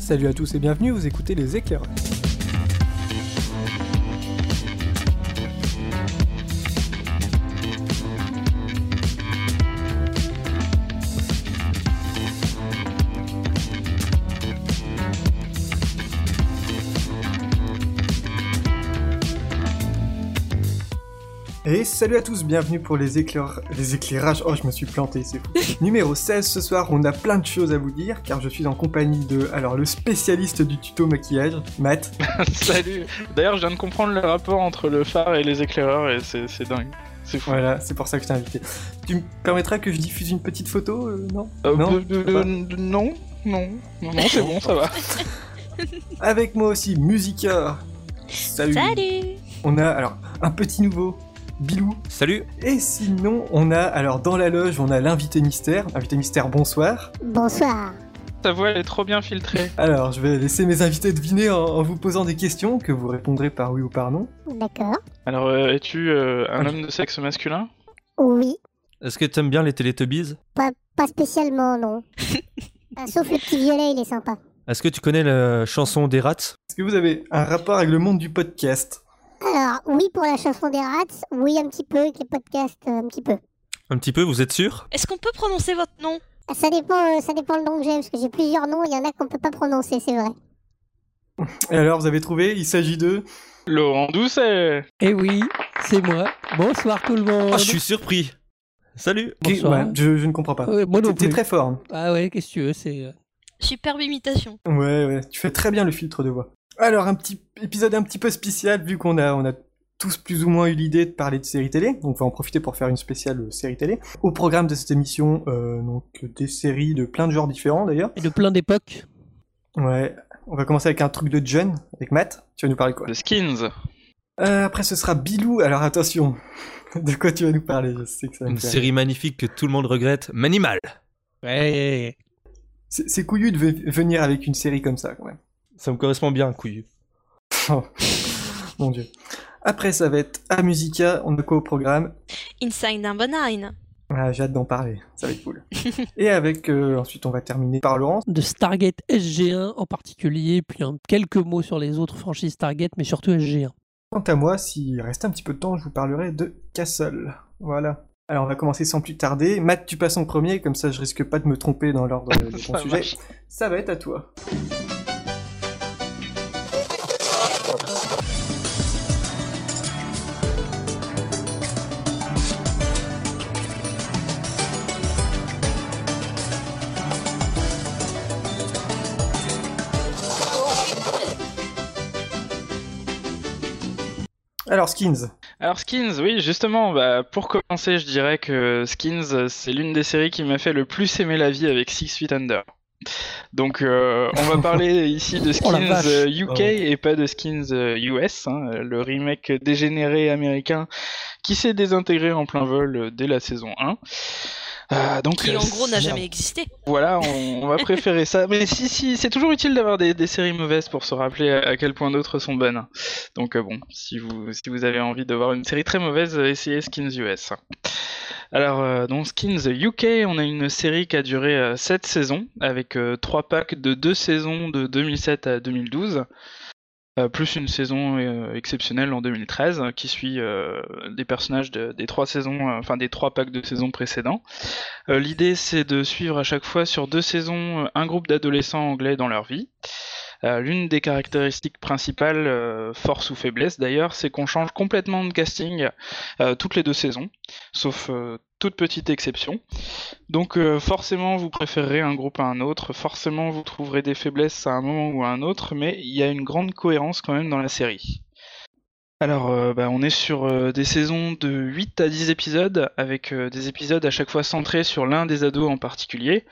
Salut à tous et bienvenue, vous écoutez les éclaireurs. Salut à tous, bienvenue pour les, éclair... les éclairages. Oh, je me suis planté, c'est fou. Numéro 16, ce soir, on a plein de choses à vous dire, car je suis en compagnie de, alors, le spécialiste du tuto maquillage, Matt. Salut D'ailleurs, je viens de comprendre le rapport entre le phare et les éclaireurs, et c'est dingue. C'est fou. Voilà, c'est pour ça que je t'ai invité. Tu me permettras que je diffuse une petite photo, euh, non? Euh, Non, de- non, non, non, non, c'est bon, ça va. Avec moi aussi, Musica. Salut. Salut On a, alors, un petit nouveau, Bilou. Salut Et sinon, on a, alors, dans la loge, on a l'invité mystère. Invité mystère, bonsoir. Bonsoir. Ta voix, elle est trop bien filtrée. Alors, je vais laisser mes invités deviner en, en vous posant des questions que vous répondrez par oui ou par non. D'accord. Alors, euh, es-tu euh, un homme de sexe masculin? Oui. Est-ce que t'aimes bien les Teletubbies? Pas, pas spécialement, non. Ah, sauf le petit violet, il est sympa. Est-ce que tu connais la chanson des rats? Est-ce que vous avez un rapport avec le monde du podcast? Alors, oui pour la chanson des rats, oui un petit peu, avec les podcasts, euh, un petit peu. Un petit peu, vous êtes sûr? Est-ce qu'on peut prononcer votre nom? Ah, Ça dépend, euh, ça dépend le nom que j'ai, parce que j'ai plusieurs noms, il y en a qu'on peut pas prononcer, c'est vrai. Et alors, vous avez trouvé? Il s'agit de... Laurent Doucet Eh oui, c'est moi. Bonsoir tout le monde. Oh, je suis surpris Salut Bonsoir. Ouais, je, je ne comprends pas. Ouais, moi non T'es plus. très fort. hein. Ah ouais, qu'est-ce que tu veux, c'est... euh, Superbe imitation. Ouais, ouais, tu fais très bien le filtre de voix. Alors, un petit épisode un petit peu spécial, vu qu'on a, on a tous plus ou moins eu l'idée de parler de séries télé, donc on va en profiter pour faire une spéciale euh, série télé. Au programme de cette émission, euh, donc des séries de plein de genres différents d'ailleurs. Et de plein d'époques. Ouais, on va commencer avec un truc de John, avec Matt. Tu vas nous parler quoi? De Skins. euh, Après, ce sera Bilou. Alors attention, de quoi tu vas nous parler? Je sais que ça va me Une faire série magnifique que tout le monde regrette, Manimal Ouais. C'est couillu de ve- venir avec une série comme ça, quand même. Ça me correspond bien, couillu. Oh, mon dieu. Après, ça va être à Musica. On a quoi au programme? Inside Number 9. ah, J'ai hâte d'en parler. Ça va être cool. Et avec, euh, ensuite, on va terminer par Laurence. De Stargate SG1 en particulier, puis un- quelques mots sur les autres franchises Stargate, mais surtout SG1. Quant à moi, s'il reste un petit peu de temps, je vous parlerai de Castle. Voilà. Alors, on va commencer sans plus tarder. Matt, tu passes en premier, comme ça je risque pas de me tromper dans l'ordre de ton sujet. marche. Ça va être à toi. Alors, Skins. Alors Skins, oui, justement, bah, pour commencer, je dirais que Skins, euh, c'est l'une des séries qui m'a fait le plus aimer la vie avec Six Feet Under. Donc, euh, on va parler ici de Oh Skins vache. euh, UK Oh. et pas de Skins euh, US, hein, le remake dégénéré américain qui s'est désintégré en plein vol euh, dès la saison 1. Euh, donc, Qui euh, en gros n'a jamais existé. Voilà, on, on va préférer ça. Mais si, si, c'est toujours utile d'avoir des, des séries mauvaises pour se rappeler à, à quel point d'autres sont bonnes. Donc euh, bon, si vous, si vous avez envie de voir une série très mauvaise, euh, essayez Skins US. Alors, euh, dans Skins UK, on a une série qui a duré 7 saisons, avec 3 packs de 2 saisons de 2007 à 2012. Euh, plus une saison euh, exceptionnelle en 2013 euh, qui suit des personnages de- des trois saisons, enfin des trois packs de saisons précédents. L'idée, c'est de suivre à chaque fois sur deux saisons un groupe d'adolescents anglais dans leur vie. Euh, L'une des caractéristiques principales, euh, force ou faiblesse d'ailleurs, c'est qu'on change complètement de casting euh, toutes les deux saisons, sauf toute petite exception. Donc forcément, vous préférerez un groupe à un autre, forcément vous trouverez des faiblesses à un moment ou à un autre, mais il y a une grande cohérence quand même dans la série. Alors, bah, on est sur des saisons de 8 à 10 épisodes, avec des épisodes à chaque fois centrés sur l'un des ados en particulier.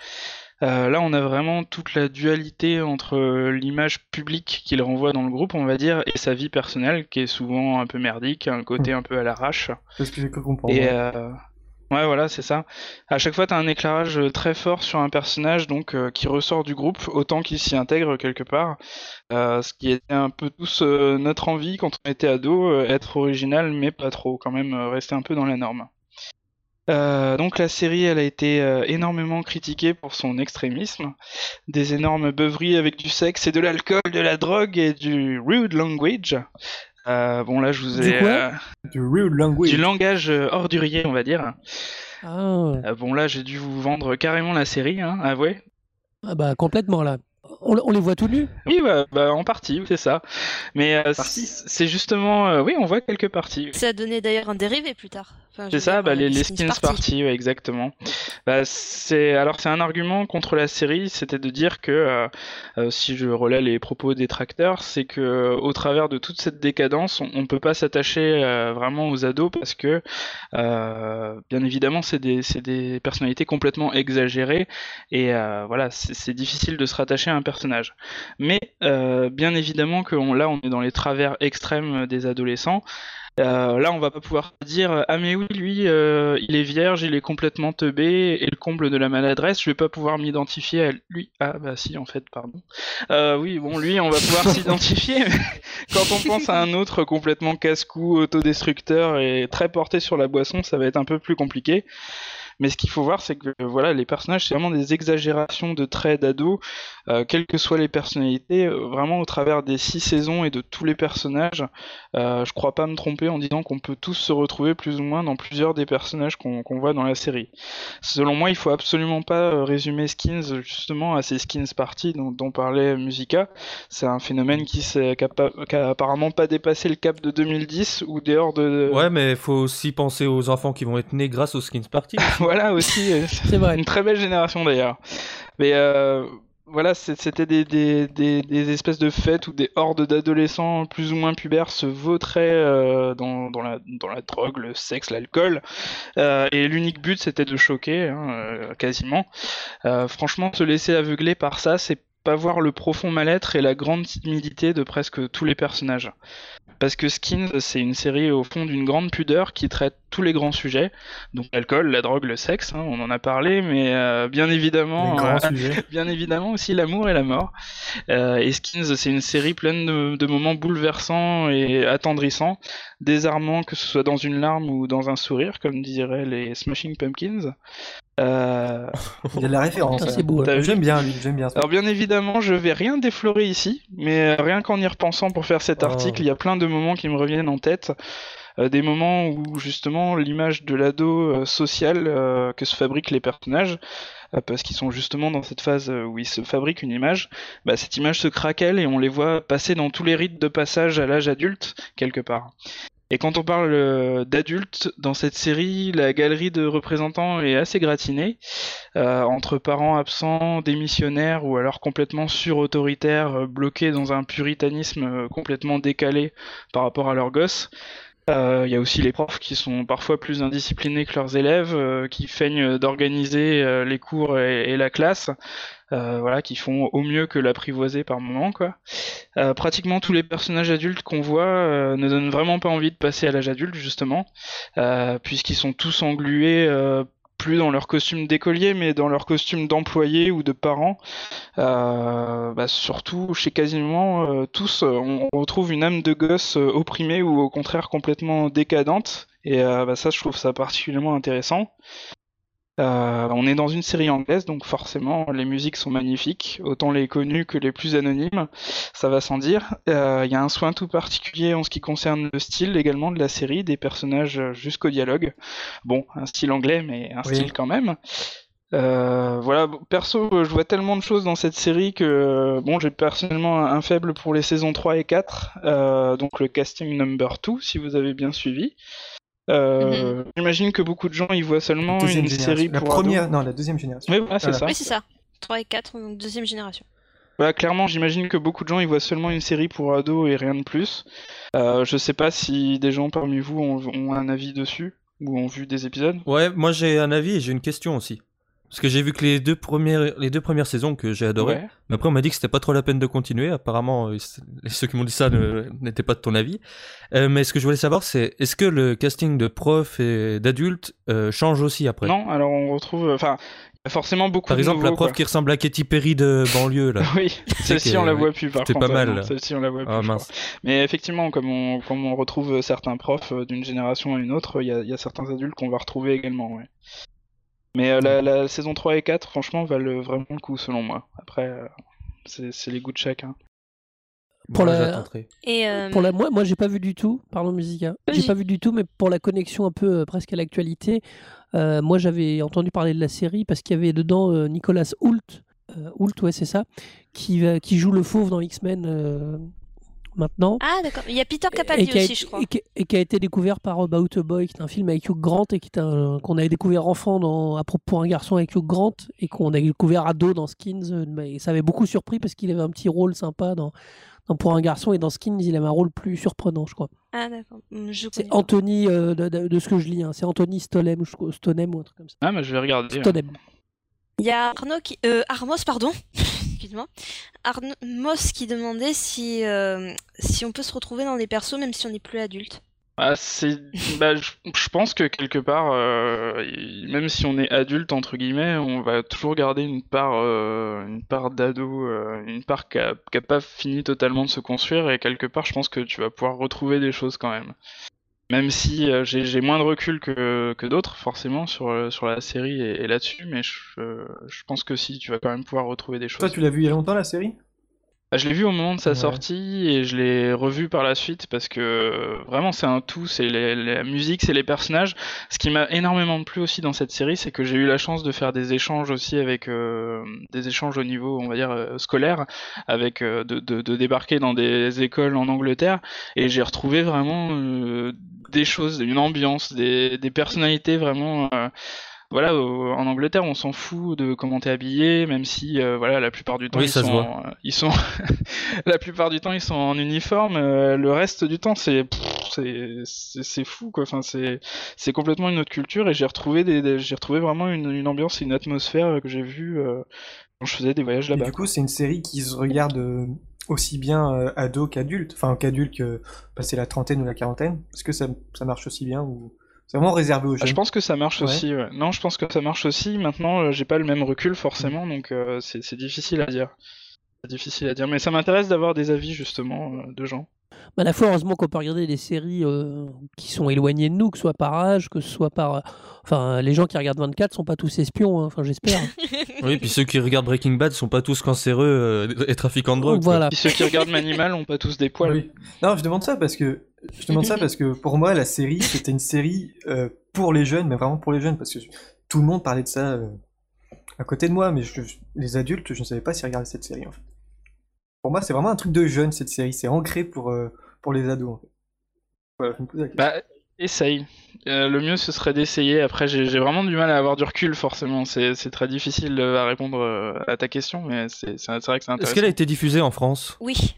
Euh, là, on a vraiment toute la dualité entre euh, l'image publique qu'il renvoie dans le groupe, on va dire, et sa vie personnelle, qui est souvent un peu merdique, un côté un peu à l'arrache. C'est ce que j'ai cru comprendre. Et euh, ouais, voilà, c'est ça. À chaque fois, t'as un éclairage euh, très fort sur un personnage donc euh, qui ressort du groupe autant qu'il s'y intègre quelque part. Euh, ce qui était un peu tous euh, notre envie quand on était ado, euh, être original mais pas trop, quand même euh, rester un peu dans la norme. Euh, donc la série, elle a été euh, énormément critiquée pour son extrémisme, des énormes beuveries avec du sexe et de l'alcool, de la drogue et du rude language. Euh, bon là, je vous ai Du quoi euh, Du real language. du langage euh, ordurier, on va dire. Ah, Euh, bon là, j'ai dû vous vendre carrément la série, hein, avouez. ah bah complètement là. On, on les voit tout nus Oui, bah, bah, en partie, c'est ça. Mais euh, c'est justement, euh, oui, on voit quelques parties. Ça a donné d'ailleurs un dérivé plus tard. Enfin, C'est ça, dire, bah, les, les Skins Party. party, ouais, exactement. Bah, c'est alors c'est un argument contre la série, c'était de dire que euh, euh, si je relais les propos des tracteurs, c'est que euh, au travers de toute cette décadence, on, on peut pas s'attacher euh, vraiment aux ados parce que euh, bien évidemment c'est des c'est des personnalités complètement exagérées et voilà c'est difficile de se rattacher à un personnage. Mais bien évidemment que on- là on est dans les travers extrêmes des adolescents. Euh, là, on va pas pouvoir dire ah mais oui lui euh, il est vierge, il est complètement teubé et le comble de la maladresse, je vais pas pouvoir m'identifier à lui. Ah bah si en fait pardon. Euh, oui bon lui on va pouvoir s'identifier. mais Quand on pense à un autre complètement casse-cou, autodestructeur et très porté sur la boisson, ça va être un peu plus compliqué. Mais ce qu'il faut voir, c'est que voilà, les personnages, c'est vraiment des exagérations de traits d'ados, euh, quelles que soient les personnalités, euh, vraiment au travers des six saisons et de tous les personnages. Euh, je crois pas me tromper en disant qu'on peut tous se retrouver plus ou moins dans plusieurs des personnages qu'on voit dans la série. Selon moi, il faut absolument pas euh, résumer Skins justement à ces Skins Party dont, dont parlait Musica. C'est un phénomène qui s'est qui a pas- qui a apparemment pas dépassé le cap de 2010 ou dehors de. Ouais, mais faut aussi penser aux enfants qui vont être nés grâce aux Skins Party. voilà aussi. euh, C'est vrai. Une très belle génération d'ailleurs. Mais euh, voilà, c'était des, des, des, des espèces de fêtes où des hordes d'adolescents plus ou moins pubères se vautraient euh, dans, dans, la, dans la drogue, le sexe, l'alcool. Euh, et l'unique but c'était de choquer, hein, quasiment. Franchement, se laisser aveugler par ça, c'est pas voir le profond mal-être et la grande timidité de presque tous les personnages. Parce que Skins, c'est une série au fond d'une grande pudeur qui traite tous les grands sujets, donc l'alcool, la drogue, le sexe, hein, on en a parlé, mais euh, bien évidemment, euh, bien évidemment aussi l'amour et la mort. Euh, et Skins, c'est une série pleine de, de moments bouleversants et attendrissants, désarmants que ce soit dans une larme ou dans un sourire, comme diraient les Smashing Pumpkins. Euh, Il y a de la référence. Hein. beau. J'aime bien lui, j'aime bien ça. alors bien évidemment, je vais rien déflorer ici, mais euh, rien qu'en y repensant pour faire cet Oh. article, il y a plein de moments qui me reviennent en tête. Euh, des moments où justement l'image de l'ado euh, social euh, que se fabriquent les personnages, euh, parce qu'ils sont justement dans cette phase où ils se fabriquent une image, bah, cette image se craquelle et on les voit passer dans tous les rites de passage à l'âge adulte, quelque part. Et quand on parle euh, d'adultes dans cette série, la galerie de représentants est assez gratinée, euh, entre parents absents, démissionnaires ou alors complètement sur-autoritaires, euh, bloqués dans un puritanisme euh, complètement décalé par rapport à leurs gosses. Euh, Il y a aussi les profs qui sont parfois plus indisciplinés que leurs élèves, euh, qui feignent d'organiser euh, les cours et la classe, euh, voilà, qui font au mieux que l'apprivoiser par moment, quoi. Euh, pratiquement tous les personnages adultes qu'on voit euh, ne donnent vraiment pas envie de passer à l'âge adulte, justement, puisqu'ils sont tous englués, plus dans leur costume d'écolier, mais dans leur costume d'employé ou de parents. Euh, bah, surtout chez quasiment tous, on retrouve une âme de gosse opprimée ou au contraire complètement décadente. Et bah, ça, je trouve ça particulièrement intéressant. Euh, on est dans une série anglaise, donc forcément les musiques sont magnifiques, autant les connues que les plus anonymes, ça va sans dire. Euh, Il y a un soin tout particulier en ce qui concerne le style également de la série, des personnages jusqu'au dialogue. Bon, un style anglais, mais un Oui. style quand même. Euh, voilà, perso, je vois tellement de choses dans cette série que bon, j'ai personnellement un faible pour les saisons 3 et 4, euh, donc le casting number 2, si vous avez bien suivi. Euh, J'imagine que beaucoup de gens y voient seulement Deuxième une génération. série La pour première, ados. non, la deuxième génération. Oui, voilà, c'est Voilà. ça. Oui, c'est ça. 3 et 4, donc deuxième génération. Bah, clairement, j'imagine que beaucoup de gens y voient seulement une série pour ados et rien de plus. Euh, je sais pas si des gens parmi vous ont, ont un avis dessus ou ont vu des épisodes. Ouais, moi j'ai un avis et j'ai une question aussi. Parce que j'ai vu que les deux premières, les deux premières saisons que j'ai adoré. Ouais. Mais après, on m'a dit que c'était pas trop la peine de continuer. Apparemment, euh, ceux qui m'ont dit ça n'étaient pas de ton avis. Euh, mais ce que je voulais savoir, c'est est-ce que le casting de profs et d'adultes euh, change aussi après? Non, alors on retrouve. Enfin, il y a forcément beaucoup Par de exemple, la prof quoi. qui ressemble à Katy Perry de banlieue, là. Oui, celle-ci on la voit plus par c'était contre. pas mal. Celle-ci on la voit plus. Ah crois. mince. Mais effectivement, comme on, comme on retrouve certains profs d'une génération à une autre, il y y a certains adultes qu'on va retrouver également. Ouais. Mais euh, la, la saison 3 et 4, franchement, valent vraiment le coup selon moi. Après, euh, c'est les goûts de chacun. Pour Bon, la-. Et euh, Pour la, moi, moi j'ai pas vu du tout, parlons musique, hein. j'ai pas vu du tout, mais pour la connexion un peu euh, presque à l'actualité, euh, moi j'avais entendu parler de la série parce qu'il y avait dedans euh, Nicolas Hoult, euh, Hoult, ouais c'est ça, qui, va- qui joue le fauve dans X-Men euh, maintenant. Ah d'accord, il y a Peter et, Capaldi aussi, je crois. et qui- et qui a été découvert par About a Boy, qui est un film avec Hugh Grant et qui est un- qu'on avait découvert enfant dans, à propos pour un garçon avec Hugh Grant et qu'on a découvert ado dans Skins. euh, mais ça avait beaucoup surpris parce qu'il avait un petit rôle sympa dans, dans pour un garçon et dans Skins il avait un rôle plus surprenant, je crois. Ah d'accord, je C'est. Anthony, euh, de, de- de ce que je lis, hein. c'est Anthony Stolem, Stonem ou un truc comme ça. Ah, mais je vais regarder. ouais. Stonem. Il y a Arnaud qui... euh, Armos, pardon, excuse-moi. Armos qui demandait si, euh, si on peut se retrouver dans des persos même si on n'est plus adulte. Ah, c'est, bah, je, pense que quelque part, euh, même si on est adulte entre guillemets, on va toujours garder une part, euh, une part d'ado, une part qui a, qui a pas fini totalement de se construire et quelque part, je pense que tu vas pouvoir retrouver des choses quand même. Même si euh, j'ai, j'ai moins de recul que, que d'autres forcément sur, euh, sur la série et, et là-dessus, mais je, je pense que si, tu vas quand même pouvoir retrouver des choses. Toi, tu l'as vu il y a longtemps la série? Bah, je l'ai vu au moment de sa Ouais. sortie et je l'ai revu par la suite parce que euh, vraiment c'est un tout, c'est la musique, c'est les personnages. Ce qui m'a énormément plu aussi dans cette série, c'est que j'ai eu la chance de faire des échanges aussi avec euh, des échanges au niveau, on va dire euh, scolaire, avec euh, de, de, de débarquer dans des écoles en Angleterre et j'ai retrouvé vraiment euh, des choses, une ambiance, des, des personnalités vraiment. Euh, voilà, au- en Angleterre, on s'en fout de comment t'es habillé, même si, euh, voilà, la plupart du temps, Oui, ils, ça se sont, voit. ils sont, la plupart du temps, ils sont en uniforme. euh, le reste du temps, c'est, c'est, c'est c'est fou, quoi. Enfin, c'est, c'est complètement une autre culture. Et j'ai retrouvé des, des- j'ai retrouvé vraiment une, une ambiance et une atmosphère que j'ai vue euh, quand je faisais des voyages là-bas. du coup, c'est une série qui se regarde euh, aussi bien euh, ado qu'adulte, enfin qu'adulte que passer la trentaine ou la quarantaine. Est-ce que ça, ça marche aussi bien ou c'est vraiment réservé aux Ah, jeunes je pense que ça marche Ouais. aussi. ouais. Non, je pense que ça marche aussi. Maintenant, euh, j'ai pas le même recul forcément, donc euh, c'est, difficile à dire. C'est difficile à dire, mais ça m'intéresse d'avoir des avis justement euh, de gens. Bah, à la fois, heureusement qu'on peut regarder des séries euh, qui sont éloignées de nous, que ce soit par âge, que ce soit par. Enfin, les gens qui regardent 24 sont pas tous espions, hein, enfin, j'espère. Oui, puis ceux qui regardent Breaking Bad sont pas tous cancéreux euh, et trafiquants de drogue. quoi. voilà. Puis ceux qui regardent Manimal ont pas tous des poils. Oui. Non, je demande ça parce que je demande ça parce que pour moi, la série, c'était une série euh, pour les jeunes, mais vraiment pour les jeunes, parce que tout le monde parlait de ça euh, à côté de moi, mais je- les adultes, je ne savais pas s'ils regardaient cette série. En fait. Pour moi, c'est vraiment un truc de jeune cette série. C'est ancré pour euh, pour les ados. En fait. Voilà, je me pose la question. Bah, essaye. Euh, le mieux, ce serait d'essayer. Après, j'ai vraiment du mal à avoir du recul, forcément. C'est c'est très difficile à répondre à ta question, mais c'est vrai que c'est Est-ce intéressant. qu'elle a été diffusée en France? Oui.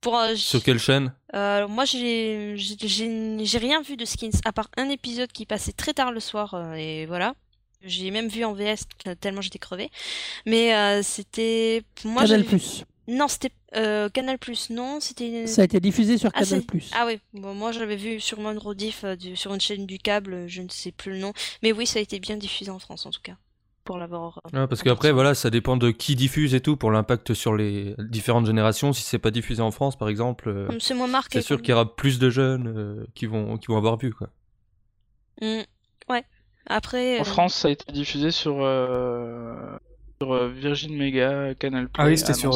Pour, euh, Sur quelle chaîne? Euh, moi, j'ai rien vu de Skins, à part un épisode qui passait très tard le soir, euh, et voilà. J'ai même vu en VS tellement j'étais crevée. Mais euh, c'était... Moi, Canal Plus. Non, c'était euh, Canal Plus, non, c'était... Ça a été diffusé sur Ah, Canal Plus. Ah oui, bon, moi j'avais vu sûrement une rediff euh, du- sur une chaîne du câble, je ne sais plus le nom. Mais oui, ça a été bien diffusé en France en tout cas. Pour l'avoir. euh, Ah, Parce qu'après, voilà, ça dépend de qui diffuse et tout pour l'impact sur les différentes générations. Si c'est pas diffusé en France, par exemple, euh, c'est moins marqué. c'est sûr qu'il y aura plus de jeunes euh, qui, vont, qui vont avoir vu. Quoi. Mm, Ouais. Après. En France, ça a été diffusé sur, euh, sur Virgin Mega, Canal Play. Ah oui, c'était sur.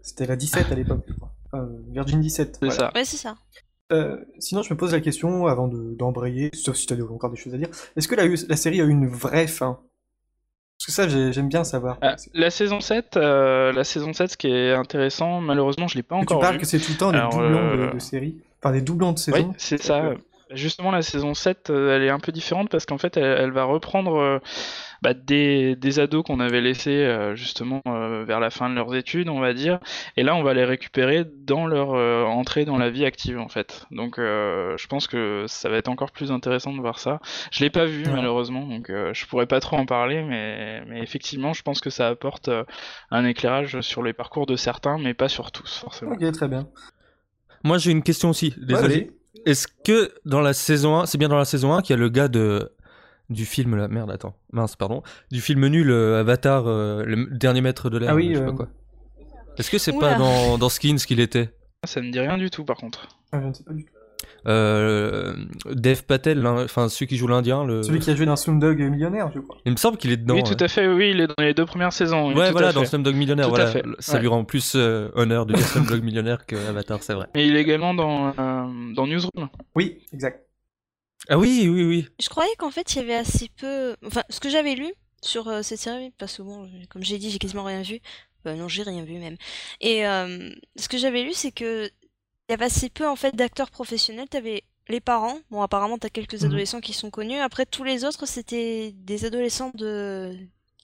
C'était la 17 à l'époque, je crois. Enfin, euh, Virgin 17. C'est voilà. ça. Ouais, c'est ça. Euh, sinon, je me pose la question avant de- d'embrayer, sauf si tu as encore des choses à dire. Est-ce que la, la série a eu une vraie fin? Parce que ça, j'ai- j'aime bien savoir. Ah, la saison 7, euh, la saison 7, ce qui est intéressant, malheureusement, je l'ai pas tu encore parles vu. que c'est tout le temps des doublons euh, de, de séries, enfin des doublons de Oui, saison. c'est ça. Justement, la saison 7, euh, elle est un peu différente parce qu'en fait, elle, elle va reprendre bah, des, des ados qu'on avait laissés euh, justement euh, vers la fin de leurs études, on va dire. Et là, on va les récupérer dans leur euh, entrée dans la vie active, en fait. Donc, euh, je pense que ça va être encore plus intéressant de voir ça. Je l'ai pas vu, Ouais. malheureusement, donc euh, je pourrais pas trop en parler, mais, mais effectivement, je pense que ça apporte euh, un éclairage sur les parcours de certains, mais pas sur tous, forcément. Ok, très bien. Moi, j'ai une question aussi. Désolé. Ouais, Est-ce que dans la saison 1, c'est bien dans la saison 1 qu'il y a le gars de du film là, merde, attends, mince, pardon, du film nul euh, Avatar, euh, le dernier maître de l'air, Ah oui, je sais pas euh, quoi. Est-ce que c'est pas dans, dans Skins qu'il était? Ça me dit rien du tout, par contre. Ah, je ne sais pas du tout. euh, Dev Patel, enfin celui qui joue l'Indien, le... Celui qui a joué dans Slumdog Millionnaire, je crois. il me semble qu'il est dedans. oui, ouais. tout à fait, oui, il est dans les deux premières saisons. oui, Ouais, tout voilà, à dans. Slumdog Millionnaire, Tout à voilà, fait, ça ouais. lui rend plus euh, honneur de dire Slumdog Millionnaire que Avatar, c'est vrai. Mais il est également dans, euh, dans Newsroom. Oui, exact. Ah oui, oui, oui. Je croyais qu'en fait il y avait assez peu. Enfin, ce que j'avais lu sur euh, cette série, parce que bon, comme j'ai dit, j'ai quasiment rien vu. Euh, non, j'ai rien vu même. Et euh, ce que j'avais lu, c'est que il y avait assez peu en fait d'acteurs professionnels. T'avais les parents. Bon, apparemment, t'as quelques Mhm. adolescents qui sont connus. Après, tous les autres, c'était des adolescents de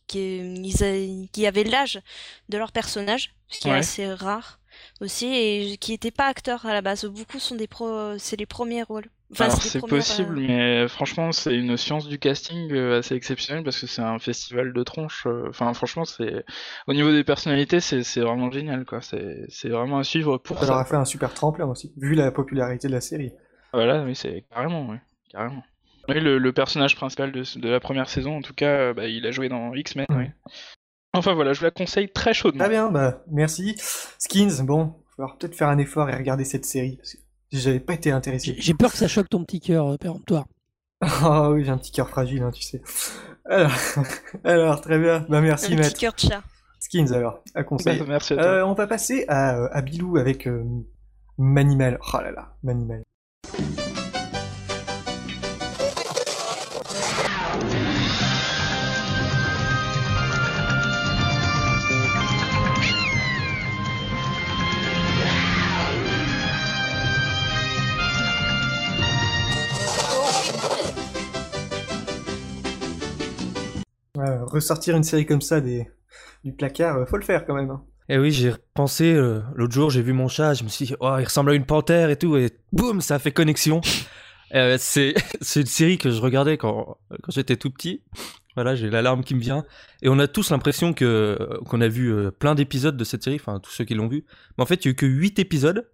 qui, ils a- qui avaient l'âge de leur personnage, ce qui Ouais. est assez rare aussi, et qui n'étaient pas acteurs à la base. Beaucoup sont des pro, c'est les premiers rôles. Enfin, Alors c'est possible, euh, mais franchement c'est une science du casting euh, assez exceptionnelle parce que c'est un festival de tronches. euh, Enfin franchement c'est au niveau des personnalités c'est c'est vraiment génial quoi. C'est c'est vraiment à suivre pour Ça leur ça. a fait un super tremplin aussi, vu la popularité de la série. Voilà oui c'est carrément oui carrément. Oui le, le personnage principal de, de la première saison en tout cas bah, il a joué dans X-Men. Mhm. oui. Enfin voilà je vous la conseille très chaudement. Très bien, bah merci. Skins, bon, il va falloir peut-être faire un effort et regarder cette série, parce que j'avais pas été intéressé. j'ai peur que ça choque ton petit cœur euh, péremptoire. Ah oui, j'ai un petit cœur fragile, hein, tu sais. Alors, alors très bien, bah merci un Matt. petit cœur de chat. Skins alors, à conseiller. Merci à toi. Euh, on va passer à, à Bilou avec euh, Manimal. Oh là là, Manimal. Ressortir une série comme ça des, du placard, euh, faut le faire quand même. hein. Et oui, j'ai repensé euh, l'autre jour, j'ai vu mon chat, je me suis dit, oh, il ressemble à une panthère et tout, et boum, ça a fait connexion. Euh, c'est c'est une série que je regardais quand, quand j'étais tout petit. Voilà, j'ai l'alarme qui me vient. Et on a tous l'impression que qu'on a vu euh, plein d'épisodes de cette série, enfin tous ceux qui l'ont vu. Mais en fait, il y a eu que 8 épisodes.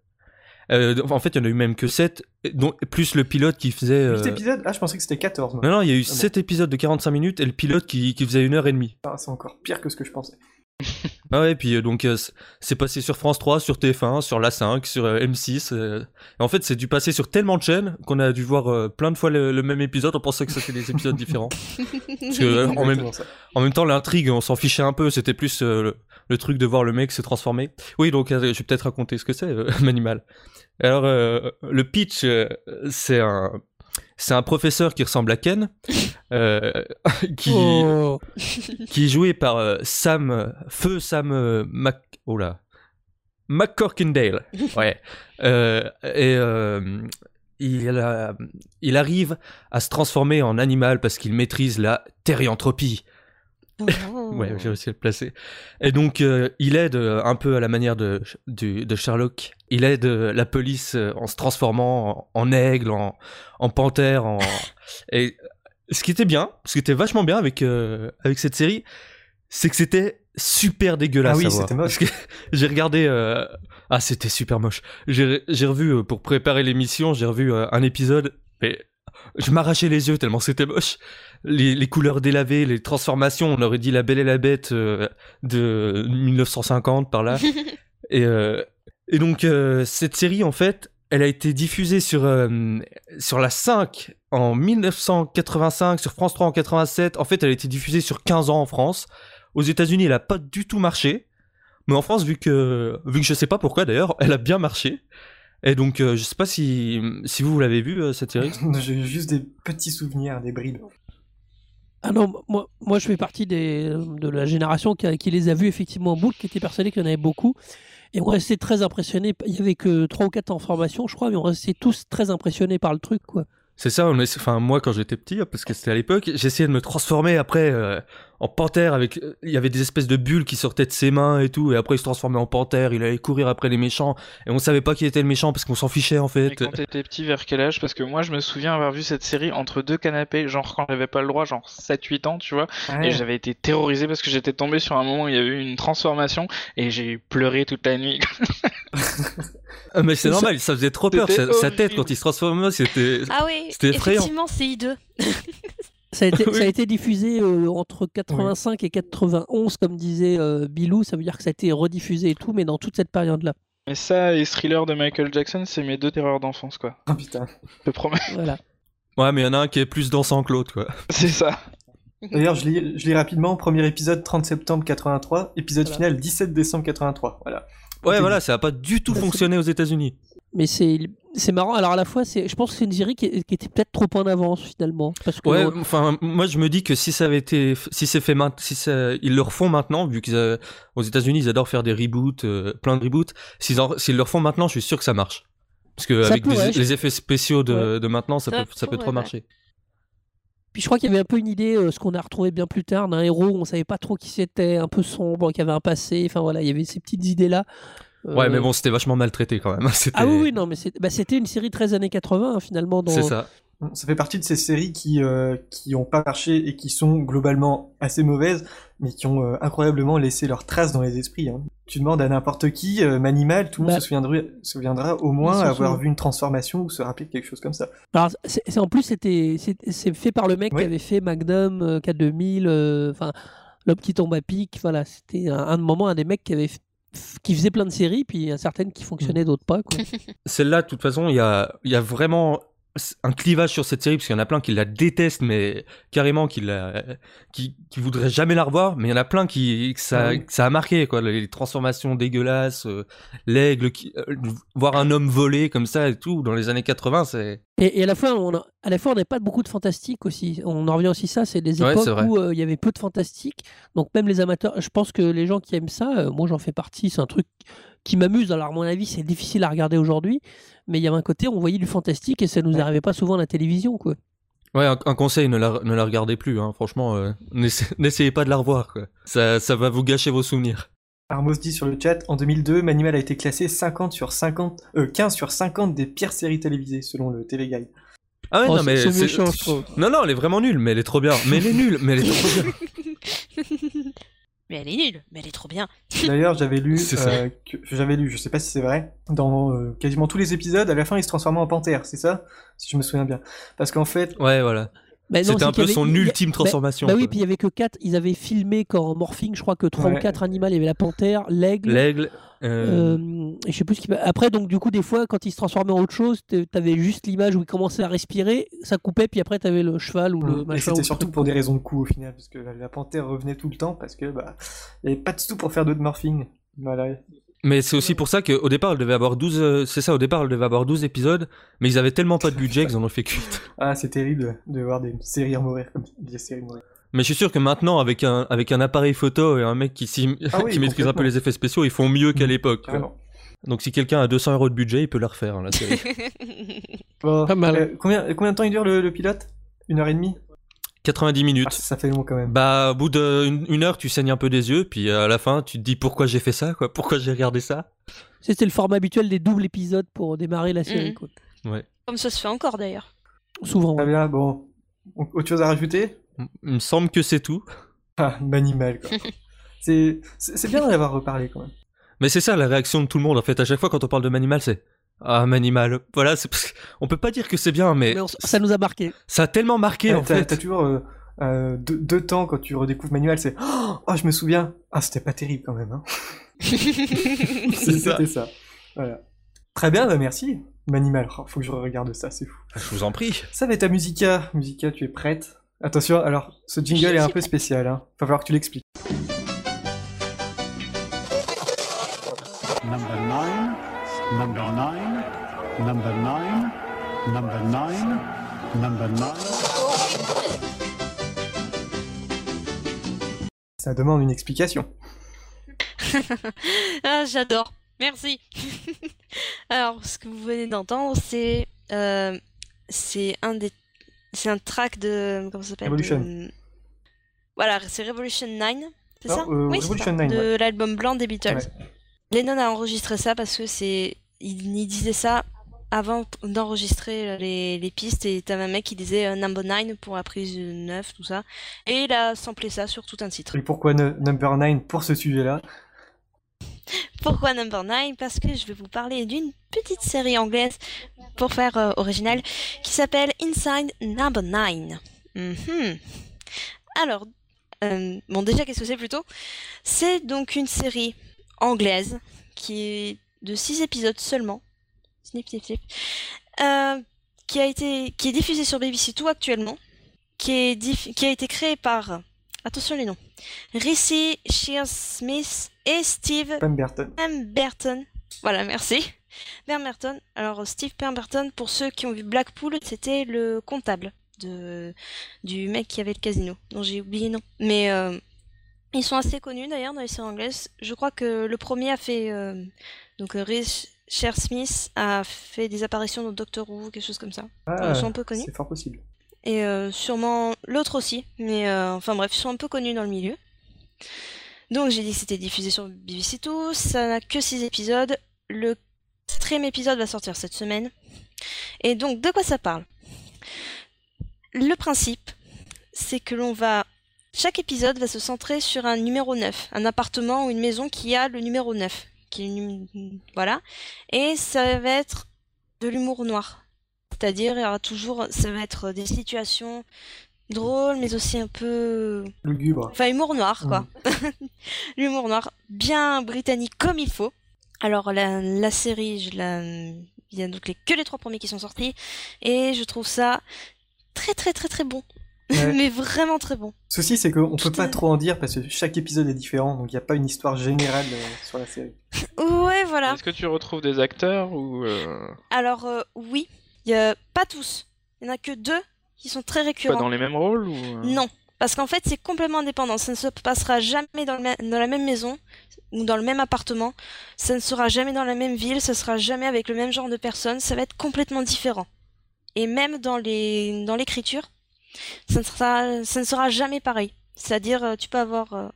Euh, en fait, il y en a eu même que 7, dont, plus le pilote qui faisait... euh, Huit épisodes Ah, je pensais que c'était 14. moi. Non, non, il y a eu Ah bon. 7 épisodes de 45 minutes et le pilote qui, qui faisait une heure et demie. Ah, c'est encore pire que ce que je pensais. Ah ouais, puis euh, donc euh, c'est passé sur France 3, sur TF1, sur la 5, sur euh, M6. euh, et en fait, c'est dû passer sur tellement de chaînes qu'on a dû voir euh, plein de fois le, le même épisode. On pensait que c'était des épisodes différents. Parce que, euh, en, même, en temps, l'intrigue, on s'en fichait un peu. C'était plus euh, le, le truc de voir le mec se transformer. Oui, donc euh, je vais peut-être raconter ce que c'est, euh, Manimal. Alors, euh, le pitch, euh, c'est un, c'est un professeur qui ressemble à Ken, euh, qui, Oh. qui est joué par euh, Sam Feu Sam euh, Mac oh là McCorkindale ouais Euh, et euh, il, a- il arrive à se transformer en animal parce qu'il maîtrise la thérianthropie Oh. Ouais j'ai réussi à le placer. Et donc euh, il aide euh, un peu à la manière de, de Sherlock. Il aide euh, la police en se transformant en, en aigle en, en panthère en et ce qui était bien ce qui était vachement bien avec euh, avec cette série c'est que c'était super dégueulasse Ah oui, c'était moche. Parce que j'ai regardé euh, ah c'était super moche. J'ai revu pour préparer l'émission j'ai revu un épisode et je m'arrachais les yeux tellement c'était moche les, les couleurs délavées, les transformations, on aurait dit la Belle et la Bête euh, de 1950 par là. et, euh, et donc euh, cette série en fait, elle a été diffusée sur sur la 5 en 1985, sur France 3 en 87. En fait, elle a été diffusée sur 15 ans en France. Aux États-Unis, elle a pas du tout marché. Mais en France, vu que vu que je sais pas pourquoi d'ailleurs, elle a bien marché. Et donc euh, je sais pas si si vous, vous l'avez vu euh, cette série. J'ai juste des petits souvenirs, des bribes. Ah non, moi, moi je fais partie des, de la génération qui, a- qui les a vus effectivement en boucle, qui était persuadé qu'il y en avait beaucoup. Et on restait très impressionnés. Il y avait que 3 ou 4 en formation, je crois, mais on restait tous très impressionnés par le truc, quoi. C'est ça, on est... enfin moi quand j'étais petit, parce que c'était à l'époque, j'essayais de me transformer après euh, en panthère avec, euh, il y avait des espèces de bulles qui sortaient de ses mains et tout, et après il se transformait en panthère, il allait courir après les méchants, et on savait pas qui était le méchant parce qu'on s'en fichait en Et fait. quand t'étais petit, vers quel âge? Parce que moi, je me souviens avoir vu cette série entre deux canapés, genre quand j'avais pas le droit, genre 7-8 ans, tu vois. Ouais. Et j'avais été terrorisé parce que j'étais tombé sur un moment où il y avait eu une transformation et j'ai pleuré toute la nuit. Ah, mais c'est normal, ça faisait trop peur, sa, sa tête quand il se transformait, c'était... Ah oui, effectivement, c'est I2. Ça a été, Oui. ça a été diffusé euh, entre 85 et 91, comme disait euh, Bilou. Ça veut dire que ça a été rediffusé et tout, mais dans toute cette période-là. Mais ça et Thriller de Michael Jackson, c'est mes deux terreurs d'enfance, quoi. Oh putain. Je te promets. Voilà. Ouais, mais il y en a un qui est plus dansant que l'autre, quoi. C'est ça. D'ailleurs, je lis, je lis rapidement. Premier épisode 30 septembre 83, épisode Voilà. final 17 décembre 83. Voilà. Ouais, voilà, ça a pas du tout Bah, fonctionné aux États-Unis. Mais c'est c'est marrant. Alors à la fois, c'est je pense que c'est une série qui, était peut-être trop en avance finalement. Parce que Ouais, enfin, moi je me dis que si ça avait été, si c'est fait maintenant, si ça, ils le refont maintenant, vu qu'ils, aux États-Unis ils adorent faire des reboots, euh, plein de reboots. S'ils, en- s'ils le refont maintenant, je suis sûr que ça marche. Parce que Ça avec des- pourrait, je- les effets spéciaux de, de maintenant, ça, Ça peut, ça peut pourrait, trop ouais. marcher. Puis je crois qu'il y avait un peu une idée, euh, ce qu'on a retrouvé bien plus tard, d'un héros où on savait pas trop qui c'était, un peu sombre, qui avait un passé. Enfin voilà, il y avait ces petites idées-là. Ouais, Euh, mais bon, c'était vachement maltraité quand même. Ah oui, oui, non, mais bah, c'était une série 13 années 80 hein, finalement. Dans... C'est ça. Ça fait partie de ces séries qui euh, qui ont pas marché et qui sont globalement assez mauvaises, mais qui ont euh, incroyablement laissé leur trace dans les esprits. hein. Tu demandes à n'importe qui, euh, Manimal, tout le monde Bah. se souviendra, se souviendra au moins avoir vu une transformation ou se rappeler quelque chose comme ça. Alors, c'est, en plus, c'était, c'est, fait par le mec qui avait fait Magnum, euh, K2000, euh, enfin, L'homme qui tombe à pic. Voilà, c'était un, un moment un des mecs qui avait qui faisait plein de séries, puis il y a certaines qui fonctionnaient, d'autres pas. Quoi. Celle-là, de toute façon, il y a, il y a vraiment un clivage sur cette série parce qu'il y en a plein qui la détestent mais carrément qui la qui, qui voudraient jamais la revoir mais il y en a plein qui que ça Ah oui. que ça a marqué quoi les transformations dégueulasses euh, l'aigle qui euh, voir un homme voler comme ça et tout dans les années 80 c'est Et, et à la fois, on a- à la fois, on n'a pas beaucoup de fantastique aussi. On en revient aussi ça, c'est des époques où euh, il y avait peu de fantastique. Donc même les amateurs, je pense que les gens qui aiment ça, euh, moi j'en fais partie. C'est un truc qui m'amuse. Alors à mon avis, c'est difficile à regarder aujourd'hui, mais il y avait un côté, on voyait du fantastique et ça nous arrivait pas souvent à la télévision, quoi. ouais un, un conseil ne la, ne la regardez plus hein, franchement euh, n'essa- n'essayez pas de la revoir quoi ça ça va vous gâcher vos souvenirs Armos dit sur le chat, en 2002, Manimal a été classé 50 sur 50, euh, 15 sur 50 des pires séries télévisées, selon le TV Guide. ah ouais Oh, non c'est- mais c'est c'est- méchant, je trouve. non non elle est vraiment nulle mais elle est trop bien mais elle est nulle mais elle est trop bien mais elle est nulle, mais elle est trop bien. D'ailleurs, j'avais lu, euh, que, j'avais lu, je sais pas si c'est vrai, dans euh, quasiment tous les épisodes, à la fin, il se transformait en panthère, c'est ça? Si je me souviens bien. Parce qu'en fait, ouais voilà Bah c'était un peu avait- son il ultime bah- transformation Bah oui, puis il y avait que quatre. Ils avaient filmé qu'en morphing, je crois que trois Ouais. ou quatre animaux. Il y avait la panthère, l'aigle. l'aigle euh, euh, et je sais plus ce qui. Après, donc du coup, des fois, quand il se transformait en autre chose, t'avais juste l'image où il commençait à respirer, ça coupait, puis après t'avais le cheval ou le et machin. c'était ou surtout tout. pour des raisons de coût au final, parce que la, la panthère revenait tout le temps, parce que bah, il y avait pas de sous pour faire d'autres morphing. Voilà. Mais c'est aussi pour ça qu'au départ, elle devait avoir 12, euh, c'est ça, au départ, elle devait avoir 12 épisodes, mais ils avaient tellement pas de budget qu'ils en ont fait 8. Ah, c'est terrible de voir des séries mourir comme des séries mourir. Mais je suis sûr que maintenant, avec un, avec un appareil photo et un mec qui, s'y- Ah oui, qui maîtrise un peu les effets spéciaux, ils font mieux qu'à Mhm. l'époque. Donc si quelqu'un a 200 euros de budget, il peut la refaire, hein, la série. Bon, Pas mal. euh, combien, combien de temps il dure le, le pilote? Une heure et demie? 90 minutes. ah, ça, fait long quand même. Bah, au bout d'une une heure, tu saignes un peu des yeux, puis à la fin, tu te dis pourquoi j'ai fait ça, quoi, pourquoi j'ai regardé ça? C'était le format habituel des doubles épisodes pour démarrer la série. Mhm. quoi. Ouais. Comme ça se fait encore d'ailleurs. Souvent. Très bien, bon. Autre chose à rajouter? Il me semble que c'est tout. Ah, Manimal, quoi. c'est c'est c'est bien d'en avoir reparlé quand même. Mais c'est ça la réaction de tout le monde en fait. À chaque fois quand on parle de Manimal, c'est ah Manimal. Voilà, c'est parce on peut pas dire que c'est bien, mais Mais on- ça nous a marqué. ça a tellement marqué Ouais, en t'as, fait. t'as toujours euh, euh, deux, deux temps quand tu redécouvres Manuel, c'est oh, je me souviens. Ah, c'était pas terrible quand même. Hein. C'est ça. C'était ça. Voilà. Très bien, bah merci. Manimal, oh, faut que je regarde ça, c'est fou. Je vous en prie. Ça va être à Musica. Musica, tu es prête Attention, alors, ce jingle est un peu spécial, hein. Va falloir que tu l'expliques. Number nine, number nine, number nine, number nine, number nine. Ça demande une explication. ah, j'adore. Merci. Alors, ce que vous venez d'entendre, c'est euh, c'est un des, c'est un track de comment ça s'appelle Revolution. de- Voilà, c'est Revolution 9, c'est Non, ça? euh, Oui, c'est Revolution ça, 9, de ouais. l'album blanc des Beatles. Ouais. Lennon a enregistré ça parce que c'est, il, il disait ça avant d'enregistrer les, les pistes et t'avais un mec qui disait euh, number 9 pour la prise 9, tout ça. Et il a samplé ça sur tout un titre. Et pourquoi ne- Number 9 pour ce sujet-là? Pourquoi number 9 Parce que je vais vous parler d'une petite série anglaise pour faire euh, original qui s'appelle Inside Number 9. Mhm. Alors, euh, bon déjà qu'est-ce que c'est plutôt? C'est donc une série anglaise qui est de 6 épisodes seulement. Snip, snip, snip. Euh, qui a été qui est diffusée sur BBC Two actuellement, qui est diff- qui a été créée par attention les noms. Ricci Shearsmith et Steve Pemberton. Pemberton. Voilà, merci. Pemberton. Alors, Steve Pemberton, pour ceux qui ont vu Blackpool, c'était le comptable de, du mec qui avait le casino, dont j'ai oublié le nom. Mais euh, ils sont assez connus d'ailleurs dans les séries anglaises. Je crois que le premier a fait. euh, donc, euh, Rhys Shearsmith a fait des apparitions dans Doctor Who, quelque chose comme ça. Ah, Ils sont un peu connus. C'est fort possible. Et euh, sûrement l'autre aussi. Mais euh, enfin bref, ils sont un peu connus dans le milieu. Donc j'ai dit que c'était diffusé sur BBC Two. Ça n'a que 6 épisodes. Le quatrième épisode va sortir cette semaine. Et donc de quoi ça parle? Le principe, c'est que l'on va... Chaque épisode va se centrer sur un numéro 9, un appartement ou une maison qui a le numéro 9. Qui num- Voilà. Et ça va être de l'humour noir. C'est-à-dire, il y aura toujours, ça va être des situations drôles, mais aussi un peu, Lugubre. enfin, humour noir, quoi. L'humour noir, bien britannique comme il faut. Alors, la, la série, je la, il y a donc les, que les trois premiers qui sont sortis, et je trouve ça très, très, très, très bon. Ouais. mais vraiment très bon. Ceci, c'est qu'on peut pas trop en dire parce que chaque épisode est différent, donc il n'y a pas une histoire générale euh, sur la série. Ouais, voilà. Est-ce que tu retrouves des acteurs ou euh, Alors, euh, oui, il y a pas tous. Il y en a que deux qui sont très pas récurrents. dans les mêmes rôles ou euh, Non, parce qu'en fait, c'est complètement indépendant. Ça ne se passera jamais dans, le ma- dans la même maison ou dans le même appartement. Ça ne sera jamais dans la même ville. Ça sera jamais avec le même genre de personnes. Ça va être complètement différent. Et même dans les dans l'écriture, ça ne sera ça ne sera jamais pareil. C'est-à-dire, euh, tu peux avoir, euh,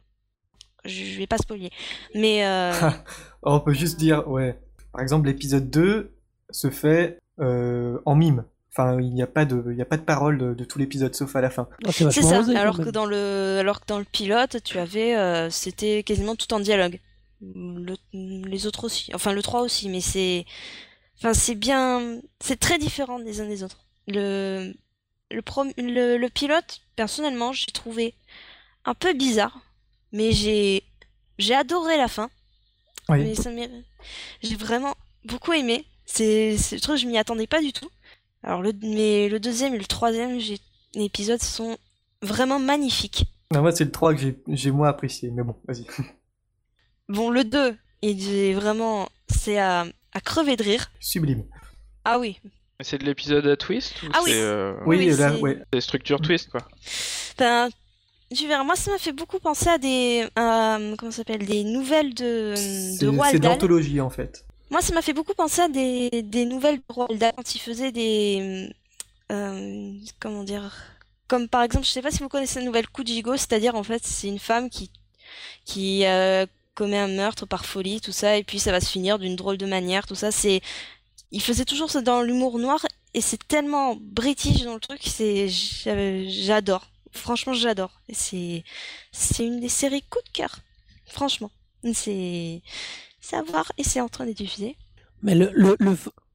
je vais pas spoiler, mais euh, on peut juste dire, ouais. Par exemple, l'épisode 2 se fait euh, en mime. Enfin, il n'y a pas de, il a pas de parole de, de tout l'épisode sauf à la fin. Ah, c'est ça. osé, alors que dans le, alors que dans le pilote, tu avais, euh, c'était quasiment tout en dialogue. Le- les autres aussi, enfin le 3 aussi, mais c'est, enfin c'est bien, c'est très différent des uns des autres. Le, le, prom- le, le pilote, personnellement, j'ai trouvé un peu bizarre, mais j'ai, j'ai adoré la fin. Oui. J'ai vraiment beaucoup aimé. C'est, le truc, je m'y attendais pas du tout. Alors le, mais le deuxième et le troisième, épisodes sont vraiment magnifiques. Non, moi, c'est le 3 que j'ai, j'ai moins apprécié, mais bon, vas-y. Bon, le 2, il est vraiment, c'est à, à crever de rire. Sublime. Ah oui. C'est de l'épisode à twist ou Ah oui. c'est euh, Oui, Oui, là, c'est- ouais. des structures twist quoi Ben, tu verras, moi ça m'a fait beaucoup penser à des, à, comment ça s'appelle, des nouvelles de, C'est, de Roald c'est l'anthologie, en fait. Moi, ça m'a fait beaucoup penser à des, des nouvelles de Roald Dahl quand il faisait des. euh, comment dire Comme par exemple, je sais pas si vous connaissez la nouvelle Kujigo, c'est-à-dire en fait, c'est une femme qui, qui euh, commet un meurtre par folie, tout ça, et puis ça va se finir d'une drôle de manière, tout ça. C'est. Il faisait toujours ça dans l'humour noir, et c'est tellement british dans le truc, c'est. j'a- J'adore. Franchement, j'adore. C'est. C'est une des séries coup de cœur. Franchement. C'est. C'est à voir, et c'est en train d'être diffusé. Mais le, le,